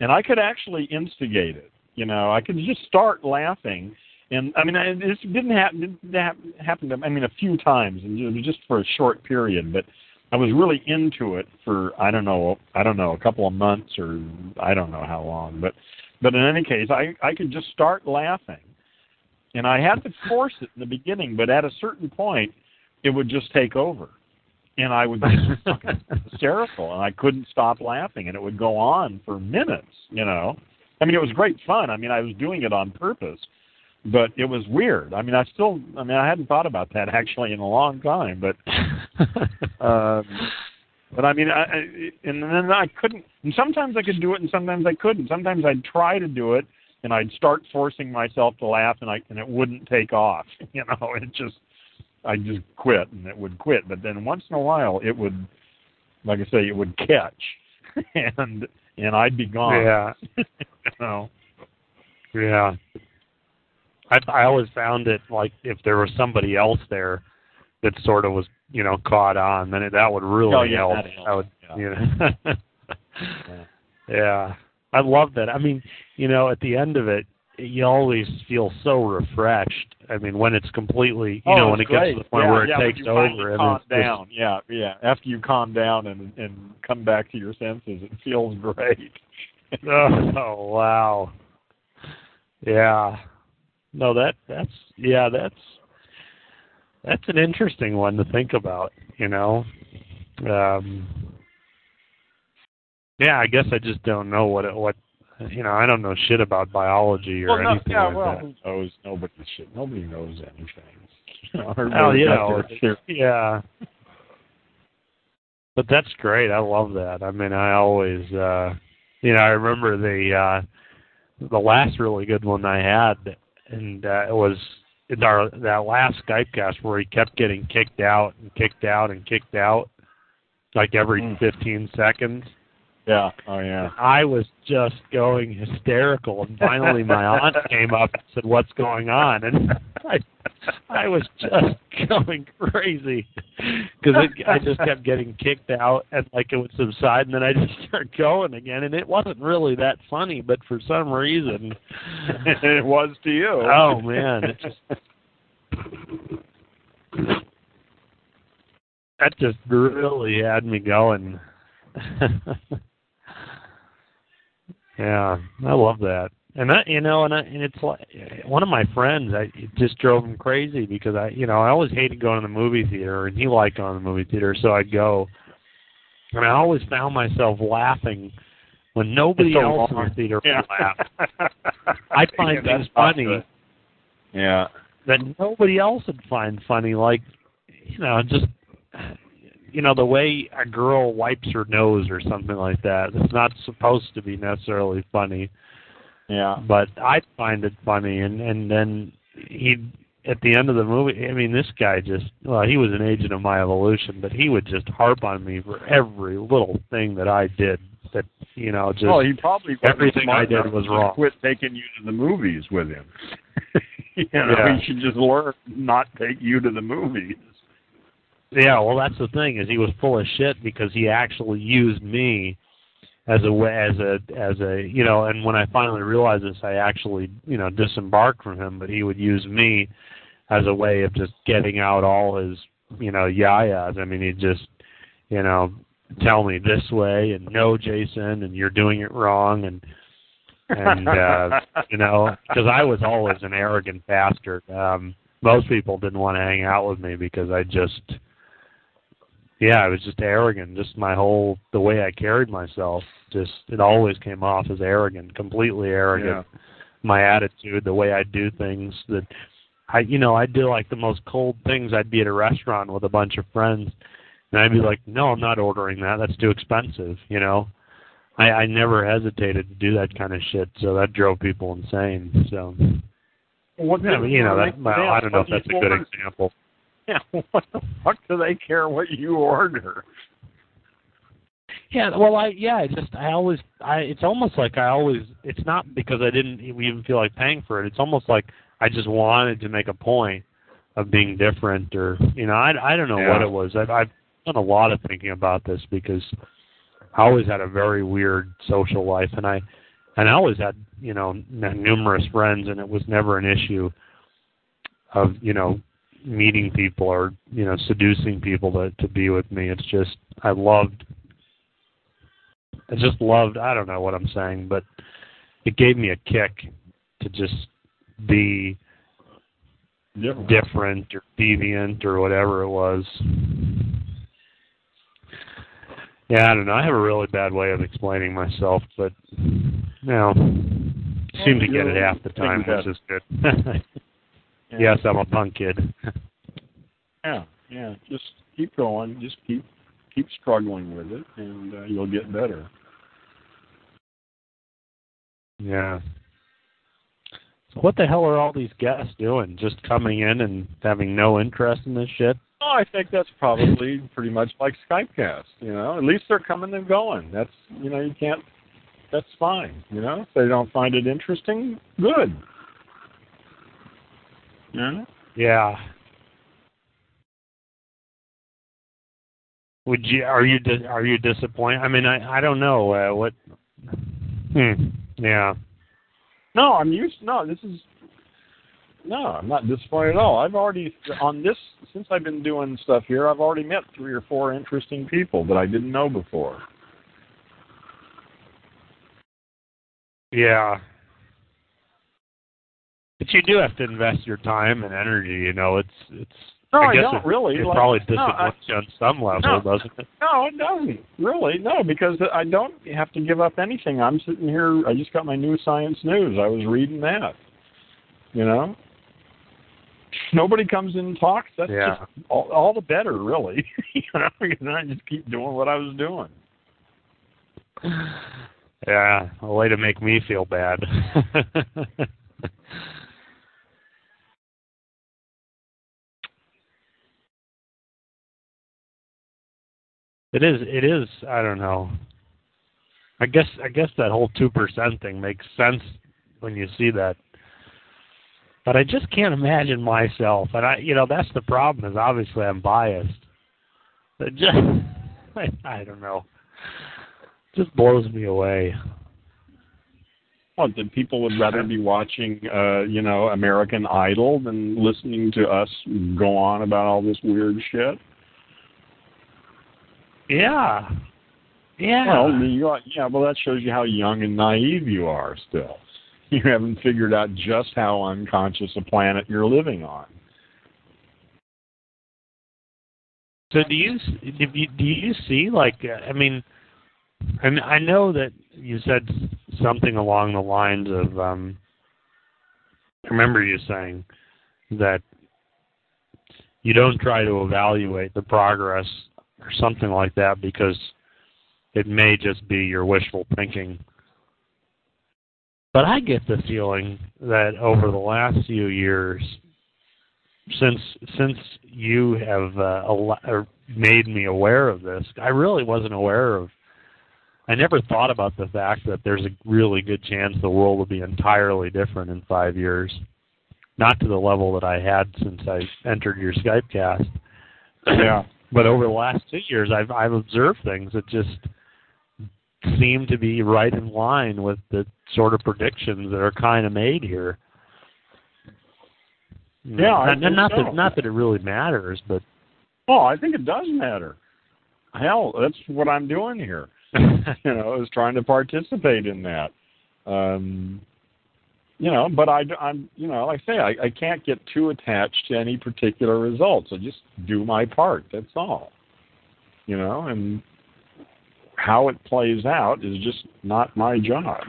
and I could actually instigate it. You know, I could just start laughing, and I mean, I, this didn't happen. Didn't hap- happen to. I mean, a few times, and it was just for a short period, but. I was really into it for I don't know I don't know a couple of months or I don't know how long. But but in any case I I could just start laughing. And I had to force it in the beginning but at a certain point it would just take over. And I would get hysterical and I couldn't stop laughing and it would go on for minutes you know. I mean it was great fun. I mean I was doing it on purpose but it was weird I mean I still I mean I hadn't thought about that actually in a long time but um, but I mean, I, I, and then I couldn't. And sometimes I could do it, and sometimes I couldn't. Sometimes I'd try to do it, and I'd start forcing myself to laugh, and I and it wouldn't take off. You know, it just I just quit, and it would quit. But then once in a while, it would, like I say, it would catch, and and I'd be gone. yeah. you know. Yeah. I I always found it like if there was somebody else there that sort of was, you know, caught on, then it, that would really Oh, yeah, help. that would, yeah. you know. yeah. I love that. I mean, you know, at the end of it, you always feel so refreshed. I mean, when it's completely, you oh, know, when it great. gets to the point yeah, where it yeah, takes when you over and calm it's just- down. Yeah, yeah. After you calm down and and come back to your senses, it feels great. oh wow. Yeah. No, that that's yeah, that's that's an interesting one to think about, you know. Um Yeah, I guess I just don't know what it, what you know, I don't know shit about biology or well, no, anything yeah, like well, that. who knows? Nobody shit. Nobody knows anything. You know, Well, everybody's you know, their yeah. But that's great. I love that. I mean, I always, uh, you know, I remember the uh, the last really good one I had, and uh, it was in our that last Skype cast where he kept getting kicked out and kicked out and kicked out, like every Mm. 15 seconds. Yeah. Oh yeah. I was just going hysterical, and finally my aunt came up and said, "What's going on?" And I, I was just going crazy because I just kept getting kicked out, and like it would subside, and then I just start going again, and it wasn't really that funny, but for some reason, it was to you. oh man, it just that just really had me going. Yeah, I love that. And that you know, and I, and it's like one of my friends. I it just drove him crazy because I, you know, I always hated going to the movie theater, and he liked going to the movie theater, so I'd go. And I always found myself laughing when nobody so else in the theater Yeah. would laugh. I find Yeah, things funny good. Yeah. that nobody else would find funny, like you know, just you know, the way a girl wipes her nose or something like that. It's not supposed to be necessarily funny, Yeah. but I find it funny and and then he at the end of the movie I mean this guy just well, he was an agent of my evolution, but he would just harp on me for every little thing that I did that you know, just well, he probably everything I did was wrong. Quit taking you to the movies with him. you know, Yeah. he should just learn not take you to the movies. Yeah, well, that's the thing is he was full of shit because he actually used me as a way as a as a you know. And when I finally realized this, I actually you know disembarked from him. But he would use me as a way of just getting out all his you know yayas. I mean, he'd just you know tell me this way and no, Jason, and you're doing it wrong and and uh you know because I was always an arrogant bastard. Um most people didn't want to hang out with me because I just yeah, I was just arrogant. Just my whole the way I carried myself, just it always came off as arrogant, completely arrogant. My attitude, the way I do things, that I you know I'd do like the most cold things. I'd be at a restaurant with a bunch of friends, and I'd be like, no, I'm not ordering that. That's too expensive. You know, I I never hesitated to do that kind of shit. So that drove people insane. So What yeah, you know that. Well. I don't know if that's a good example. Yeah, what the fuck do they care what you order? Yeah, well, I yeah, I just I always I it's almost like I always it's not because I didn't even feel like paying for it. It's almost like I just wanted to make a point of being different, or you know, I I don't know what it was. I've I've done a lot of thinking about this because I always had a very weird social life, and I and I always had you know n- numerous friends, and it was never an issue of you know meeting people or you know seducing people to to be with me. It's just I loved I just loved I don't know what I'm saying, but it gave me a kick to just be Different. different or deviant or whatever it was. Yeah, I don't know. I have a really bad way of explaining myself, but you know, seem to get it half the time, which is good. Yeah. yes, I'm a punk kid. Yeah, yeah. Just keep going. Just keep keep struggling with it, and uh, you'll get better. Yeah. So what the hell are all these guests doing? Just coming in and having no interest in this shit? Oh, I think that's probably pretty much like Skypecast. You know, at least they're coming and going. That's you know, you can't. That's fine. You know, if they don't find it interesting, good. Yeah. Yeah. Would you are you are you disappointed? I mean, I I don't know uh, what. Hmm. Yeah. No, I'm used. No, this is. No, I'm not disappointed at all. I've already on this since I've been doing stuff here. I've already met three or four interesting people that I didn't know before. Yeah. But you do have to invest your time and energy. You know, it's it's. No, I I guess don't it, really. It Like, probably no, disappoints you on some level, No. doesn't it? No, it doesn't. Really, no, because I don't have to give up anything. I'm sitting here. I just got my new science news. I was reading that. You know, nobody comes in and talks. That's Yeah. just all, all the better, really. you know, because I just keep doing what I was doing. Yeah, a way to make me feel bad. it is. It is. I don't know. I guess. I guess that whole two percent thing makes sense when you see that. But I just can't imagine myself, and I, you know, that's the problem. Is obviously I'm biased. It just, I, I don't know. Just blows me away. Well, that people would rather be watching, uh, you know, American Idol than listening to us go on about all this weird shit? Yeah. Yeah. Well, you yeah, well, that shows you how young and naive you are still. You haven't figured out just how unconscious a planet you're living on. so do you do you, do you see like uh, I mean, I mean I know that you said something along the lines of um I remember you saying that you don't try to evaluate the progress or something like that because it may just be your wishful thinking. But I get the feeling that over the last few years, since since you have uh, al- made me aware of this, I really wasn't aware of. I never thought about the fact that there's a really good chance the world will be entirely different in five years. Not to the level that I had since I entered your Skype cast. Yeah. But over the last two years, I've I've observed things that just seem to be right in line with the sort of predictions that are kind of made here. Yeah, not, not so. that not that it really matters, but Oh, I think it does matter. Hell, that's what I'm doing here. you know, is trying to participate in that. Um, you know, but I, I'm, you know, like I say, I, I can't get too attached to any particular results. I just do my part. That's all. You know, and how it plays out is just not my job.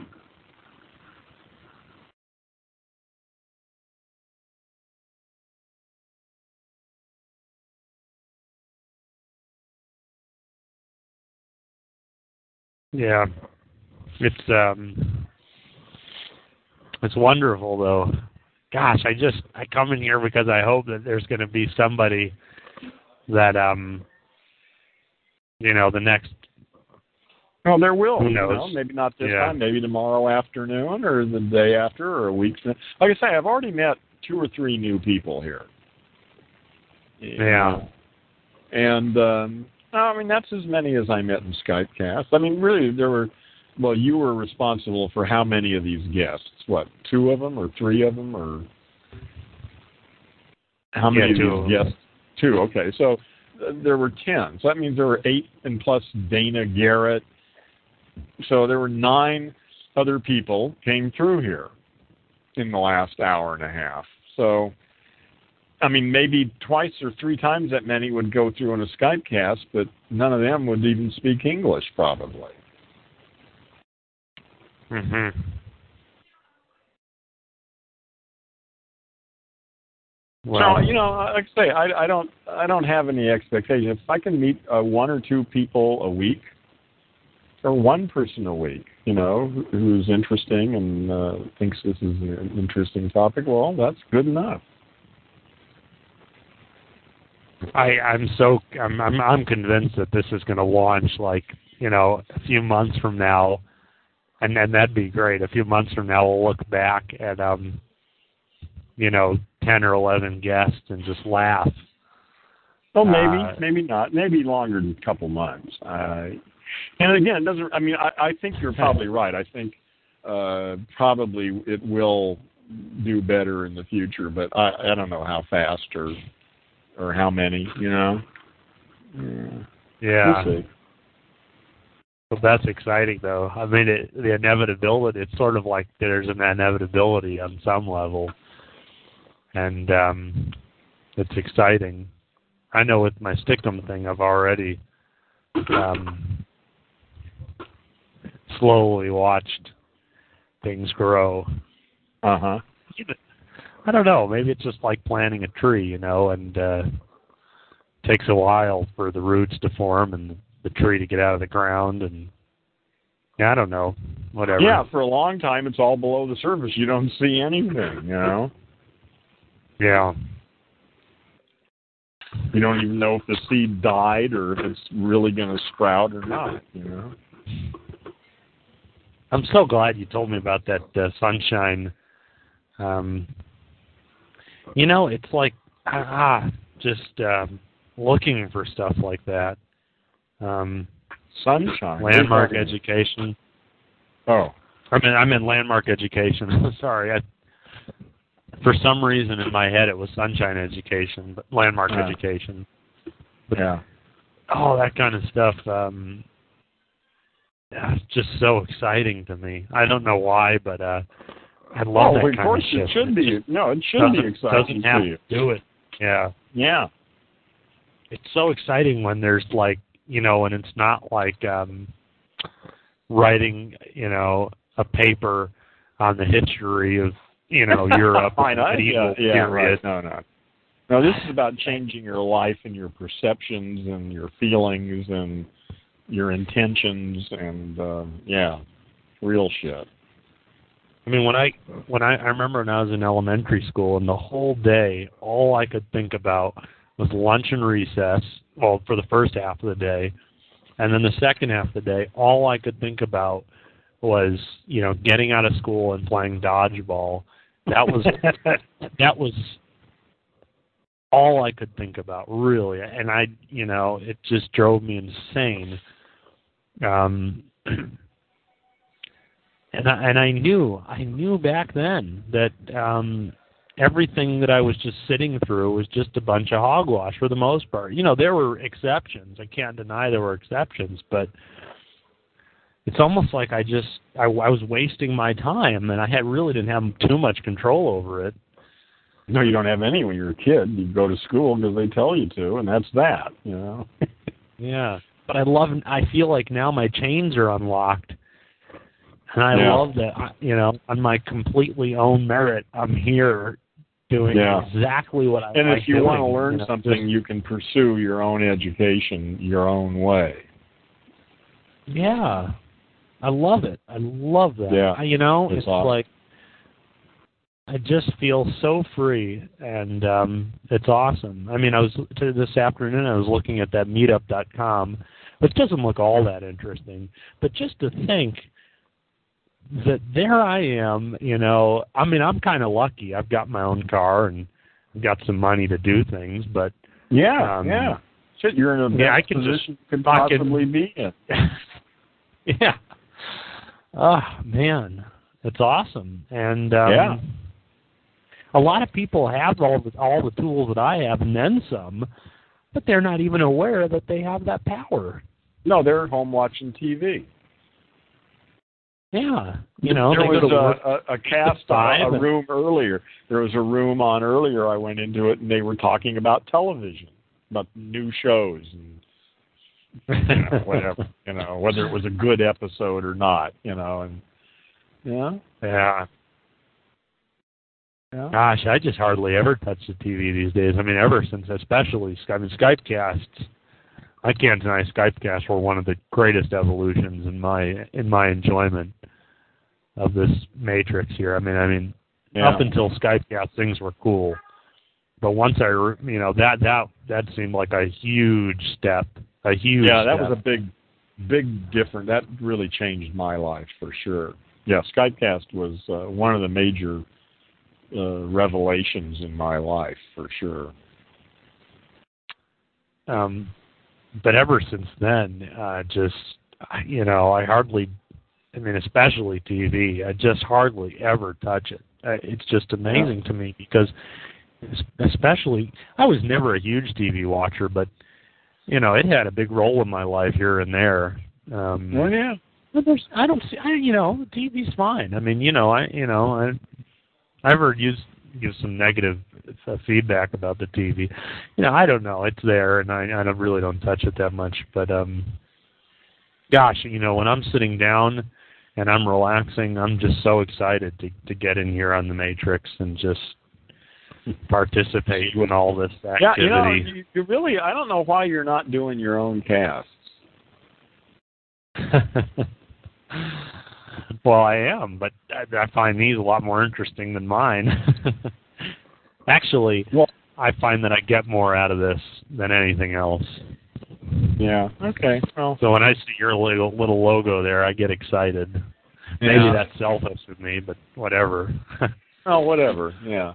yeah, it's um, it's wonderful though. Gosh, I just I come in here because I hope that there's going to be somebody that um, you know, the next Well, there will. Who you know, maybe not this Yeah. time. Maybe tomorrow afternoon, or the day after, or a week. Like I say, I've already met two or three new people here. Yeah. And um, I mean, that's as many as I met in Skypecast. I mean, really, there were. Well, you were responsible for how many of these guests? What, two of them or three of them, or how many Yeah, two of these guests? Two. Okay, so uh, there were ten. So that means there were eight, and plus Dana Garrett. So there were nine other people came through here in the last hour and a half. So, I mean, maybe twice or three times that many would go through on a Skype cast, but none of them would even speak English, probably. Hmm so you know, like I say, I, I don't, I don't have any expectations. If I can meet uh, one or two people a week, or one person a week, you know, who's interesting and uh, thinks this is an interesting topic, well, that's good enough. I, I'm so I'm, I'm I'm convinced that this is going to launch like you know a few months from now, and and that'd be great. A few months from now, we'll look back at um, you know, ten or eleven guests and just laugh. Well, maybe, Uh, maybe not. Maybe longer than a couple months. Uh, and again, it doesn't. I mean, I, I think you're probably right. I think, uh, probably it will do better in the future, but I, I don't know how fast or or how many. You know. Yeah. Yeah. We'll see. Well, that's exciting, though. I mean, it, the inevitability. It's sort of like there's an inevitability on some level, and um, it's exciting. I know with my stickum thing, I've already um, slowly watched things grow. Uh huh. I don't know. Maybe it's just like planting a tree, you know, and uh, takes a while for the roots to form and the tree to get out of the ground, and I don't know. Whatever. Yeah, for a long time it's all below the surface. You don't see anything. You know. Yeah. You don't even know if the seed died or if it's really going to sprout or not. You know. I'm so glad you told me about that uh, sunshine. Um, you know, it's like ah, just um, looking for stuff like that. Um, Sunshine. landmark education. Oh. I mean, I'm in landmark education. Sorry, I, for some reason in my head it was sunshine education, but landmark Yeah. education. Yeah. all that kind of stuff. Um, yeah, it's just so exciting to me. I don't know why, but uh, I love oh, that of kind course of shit. it should be. No, it should be exciting doesn't have to you. to do it. Yeah, Yeah. it's so exciting when there's like you know, and it's not like um, writing you know a paper on the history of you know Europe I know. medieval yeah, yeah, period. right. No, no. No, this is about changing your life and your perceptions and your feelings and your intentions and um, yeah, real shit. I mean, when I when I I remember when I was in elementary school, and the whole day, all I could think about was lunch and recess. Well, for the first half of the day, and then the second half of the day, all I could think about was you know getting out of school and playing dodgeball. That was that was all I could think about, really. And I, you know, it just drove me insane. Um, and I, and I knew, I knew back then that um, everything that I was just sitting through was just a bunch of hogwash for the most part. You know, there were exceptions. I can't deny there were exceptions, but it's almost like I just I, I was wasting my time, and I had really didn't have too much control over it. No, you don't have any when you're a kid. You go to school because they tell you to, and that's that. You know. Yeah, but I love. I feel like now my chains are unlocked, and I Yeah. love that. I, you know, on my completely own merit, I'm here doing Yeah. exactly what I and like if you doing, want to learn you know, something, just- you can pursue your own education your own way. yeah, I love it. I love that. Yeah, I, you know, it's it's awesome. like I just feel so free, and um it's awesome. I mean, I was to this afternoon. I was looking at that Meetup.com, which doesn't look all that interesting, but just to think that there I am. You know, I mean, I'm kind of lucky. I've got my own car and I've got some money to do things, but Yeah, Um, yeah. Shit, you're in a yeah, I can just position you could fucking- possibly be in. yeah. Oh man, it's awesome. And um, Yeah. a lot of people have all the all the tools that I have and then some, but they're not even aware that they have that power. No, they're at home watching TV. Yeah, you know, there was go to work. a, a, a cast, a, a room earlier. There was a room on earlier. I went into it, and they were talking about television, about new shows, and you know, whatever. You know, whether it was a good episode or not. You know, and yeah, yeah. yeah. Gosh, I just hardly ever touch the TV these days. I mean, ever since, especially I mean, Skypecasts. I can't deny Skypecasts were one of the greatest evolutions in my in my enjoyment of this matrix here. I mean, I mean, yeah. up until Skypecast, things were cool, but once I, you know, that that that seemed like a huge step, a huge. yeah, that step. was a big, big difference. That really changed my life for sure. Yeah, Skypecast was uh, one of the major uh, revelations in my life for sure. um but ever since then uh just I- you know i hardly I mean, especially TV. I just hardly ever touch it. Uh, It's just amazing to me because, especially, I was never a huge TV watcher, but you know, it had a big role in my life here and there. Um, Well, yeah. but there's, I don't see, I, you know, TV's fine. I mean, you know, I, you know, I, I've heard you give some negative uh, feedback about the TV. You know, I don't know. It's there, and I, I don't really don't touch it that much. But um, gosh, you know, when I'm sitting down and I'm relaxing, I'm just so excited to to get in here on the Matrix and just participate in all this Yeah, activity. you know, you, you really, I don't know why you're not doing your own casts. well, I am, but I, I find these a lot more interesting than mine. Actually, Well- I find that I get more out of this than anything else. Yeah. Okay. Well, So when I see your little, little logo there, I get excited. Maybe that's selfish of me, but whatever. oh, whatever. Yeah.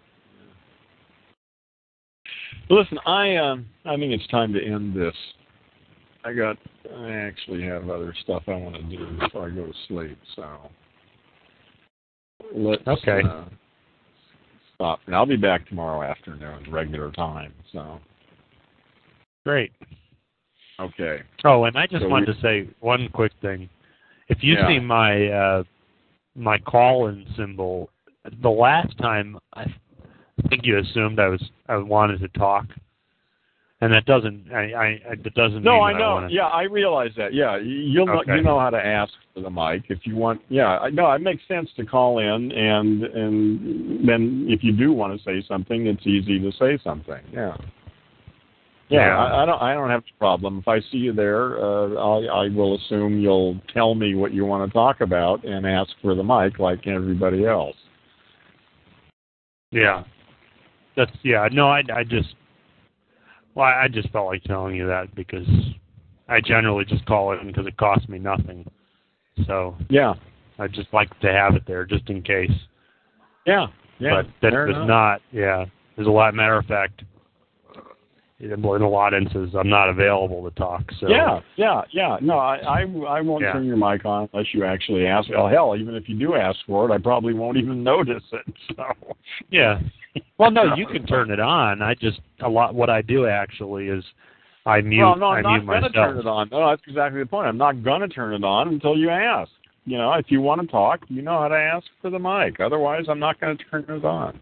Listen, I um, I think it's time to end this. I got, I actually have other stuff I want to do before I go to sleep. So let's Okay. uh, stop. And I'll be back tomorrow afternoon, regular time. So Great. Okay. Oh, and I just So wanted we- to say one quick thing. If you Yeah. see my uh, my call-in symbol, the last time I think you assumed I was I wanted to talk, and that doesn't I, I, I that doesn't No, I know. wanna, Yeah, I realize that. Yeah, you'll know, you know how to ask for the mic if you want. Yeah, I know it makes sense to call in, and and then if you do want to say something, it's easy to say something. Yeah. Yeah, Yeah. I, I don't. I don't have a problem. If I see you there, uh, I, I will assume you'll tell me what you want to talk about and ask for the mic like everybody else. Yeah, that's yeah. No, I I just well I just felt like telling you that because I generally just call it in because it costs me nothing. So Yeah. I just like to have it there just in case. Yeah. Yeah. but that does enough. not. Yeah, there's a lot. Matter of fact, in in a lot of instances, I'm not available to talk. So Yeah, yeah, yeah. No, I, I, I won't Yeah. turn your mic on unless you actually ask. Well, hell, even if you do ask for it, I probably won't even notice it. So, yeah. Well, no, you can turn it on. I just a lot. What I do actually is I mute. well, no, I I'm not going to turn it on. No, that's exactly the point. I'm not going to turn it on until you ask. You know, if you want to talk, you know how to ask for the mic. Otherwise, I'm not going to turn it on.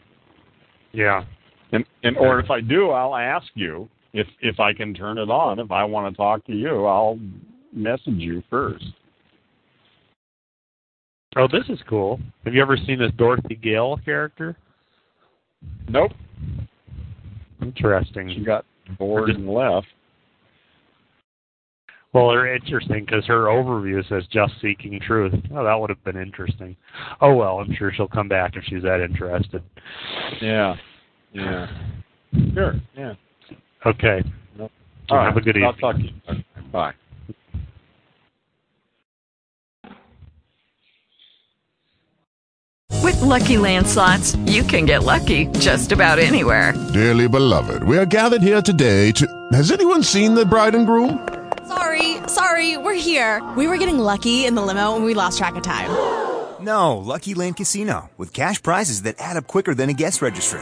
Yeah. And, and or if I do, I'll ask you if if I can turn it on. If I want to talk to you, I'll message you first. Oh, this is cool. Have you ever seen this Dorothy Gale character? Nope, Interesting. she got bored and left. Well, they're interesting because her overview says "just seeking truth." Oh, that would have been interesting. Oh well, I'm sure she'll come back if she's that interested. Yeah, yeah, sure, yeah. Okay. Nope. Well, All have right. a good evening. I'll evening. talk to you. Okay, Bye. With Lucky Land slots, you can get lucky just about anywhere. Dearly beloved, we are gathered here today to. Has anyone seen the bride and groom? Sorry, sorry, we're here. We were getting lucky in the limo and we lost track of time. No, Lucky Land Casino, with cash prizes that add up quicker than a guest registry.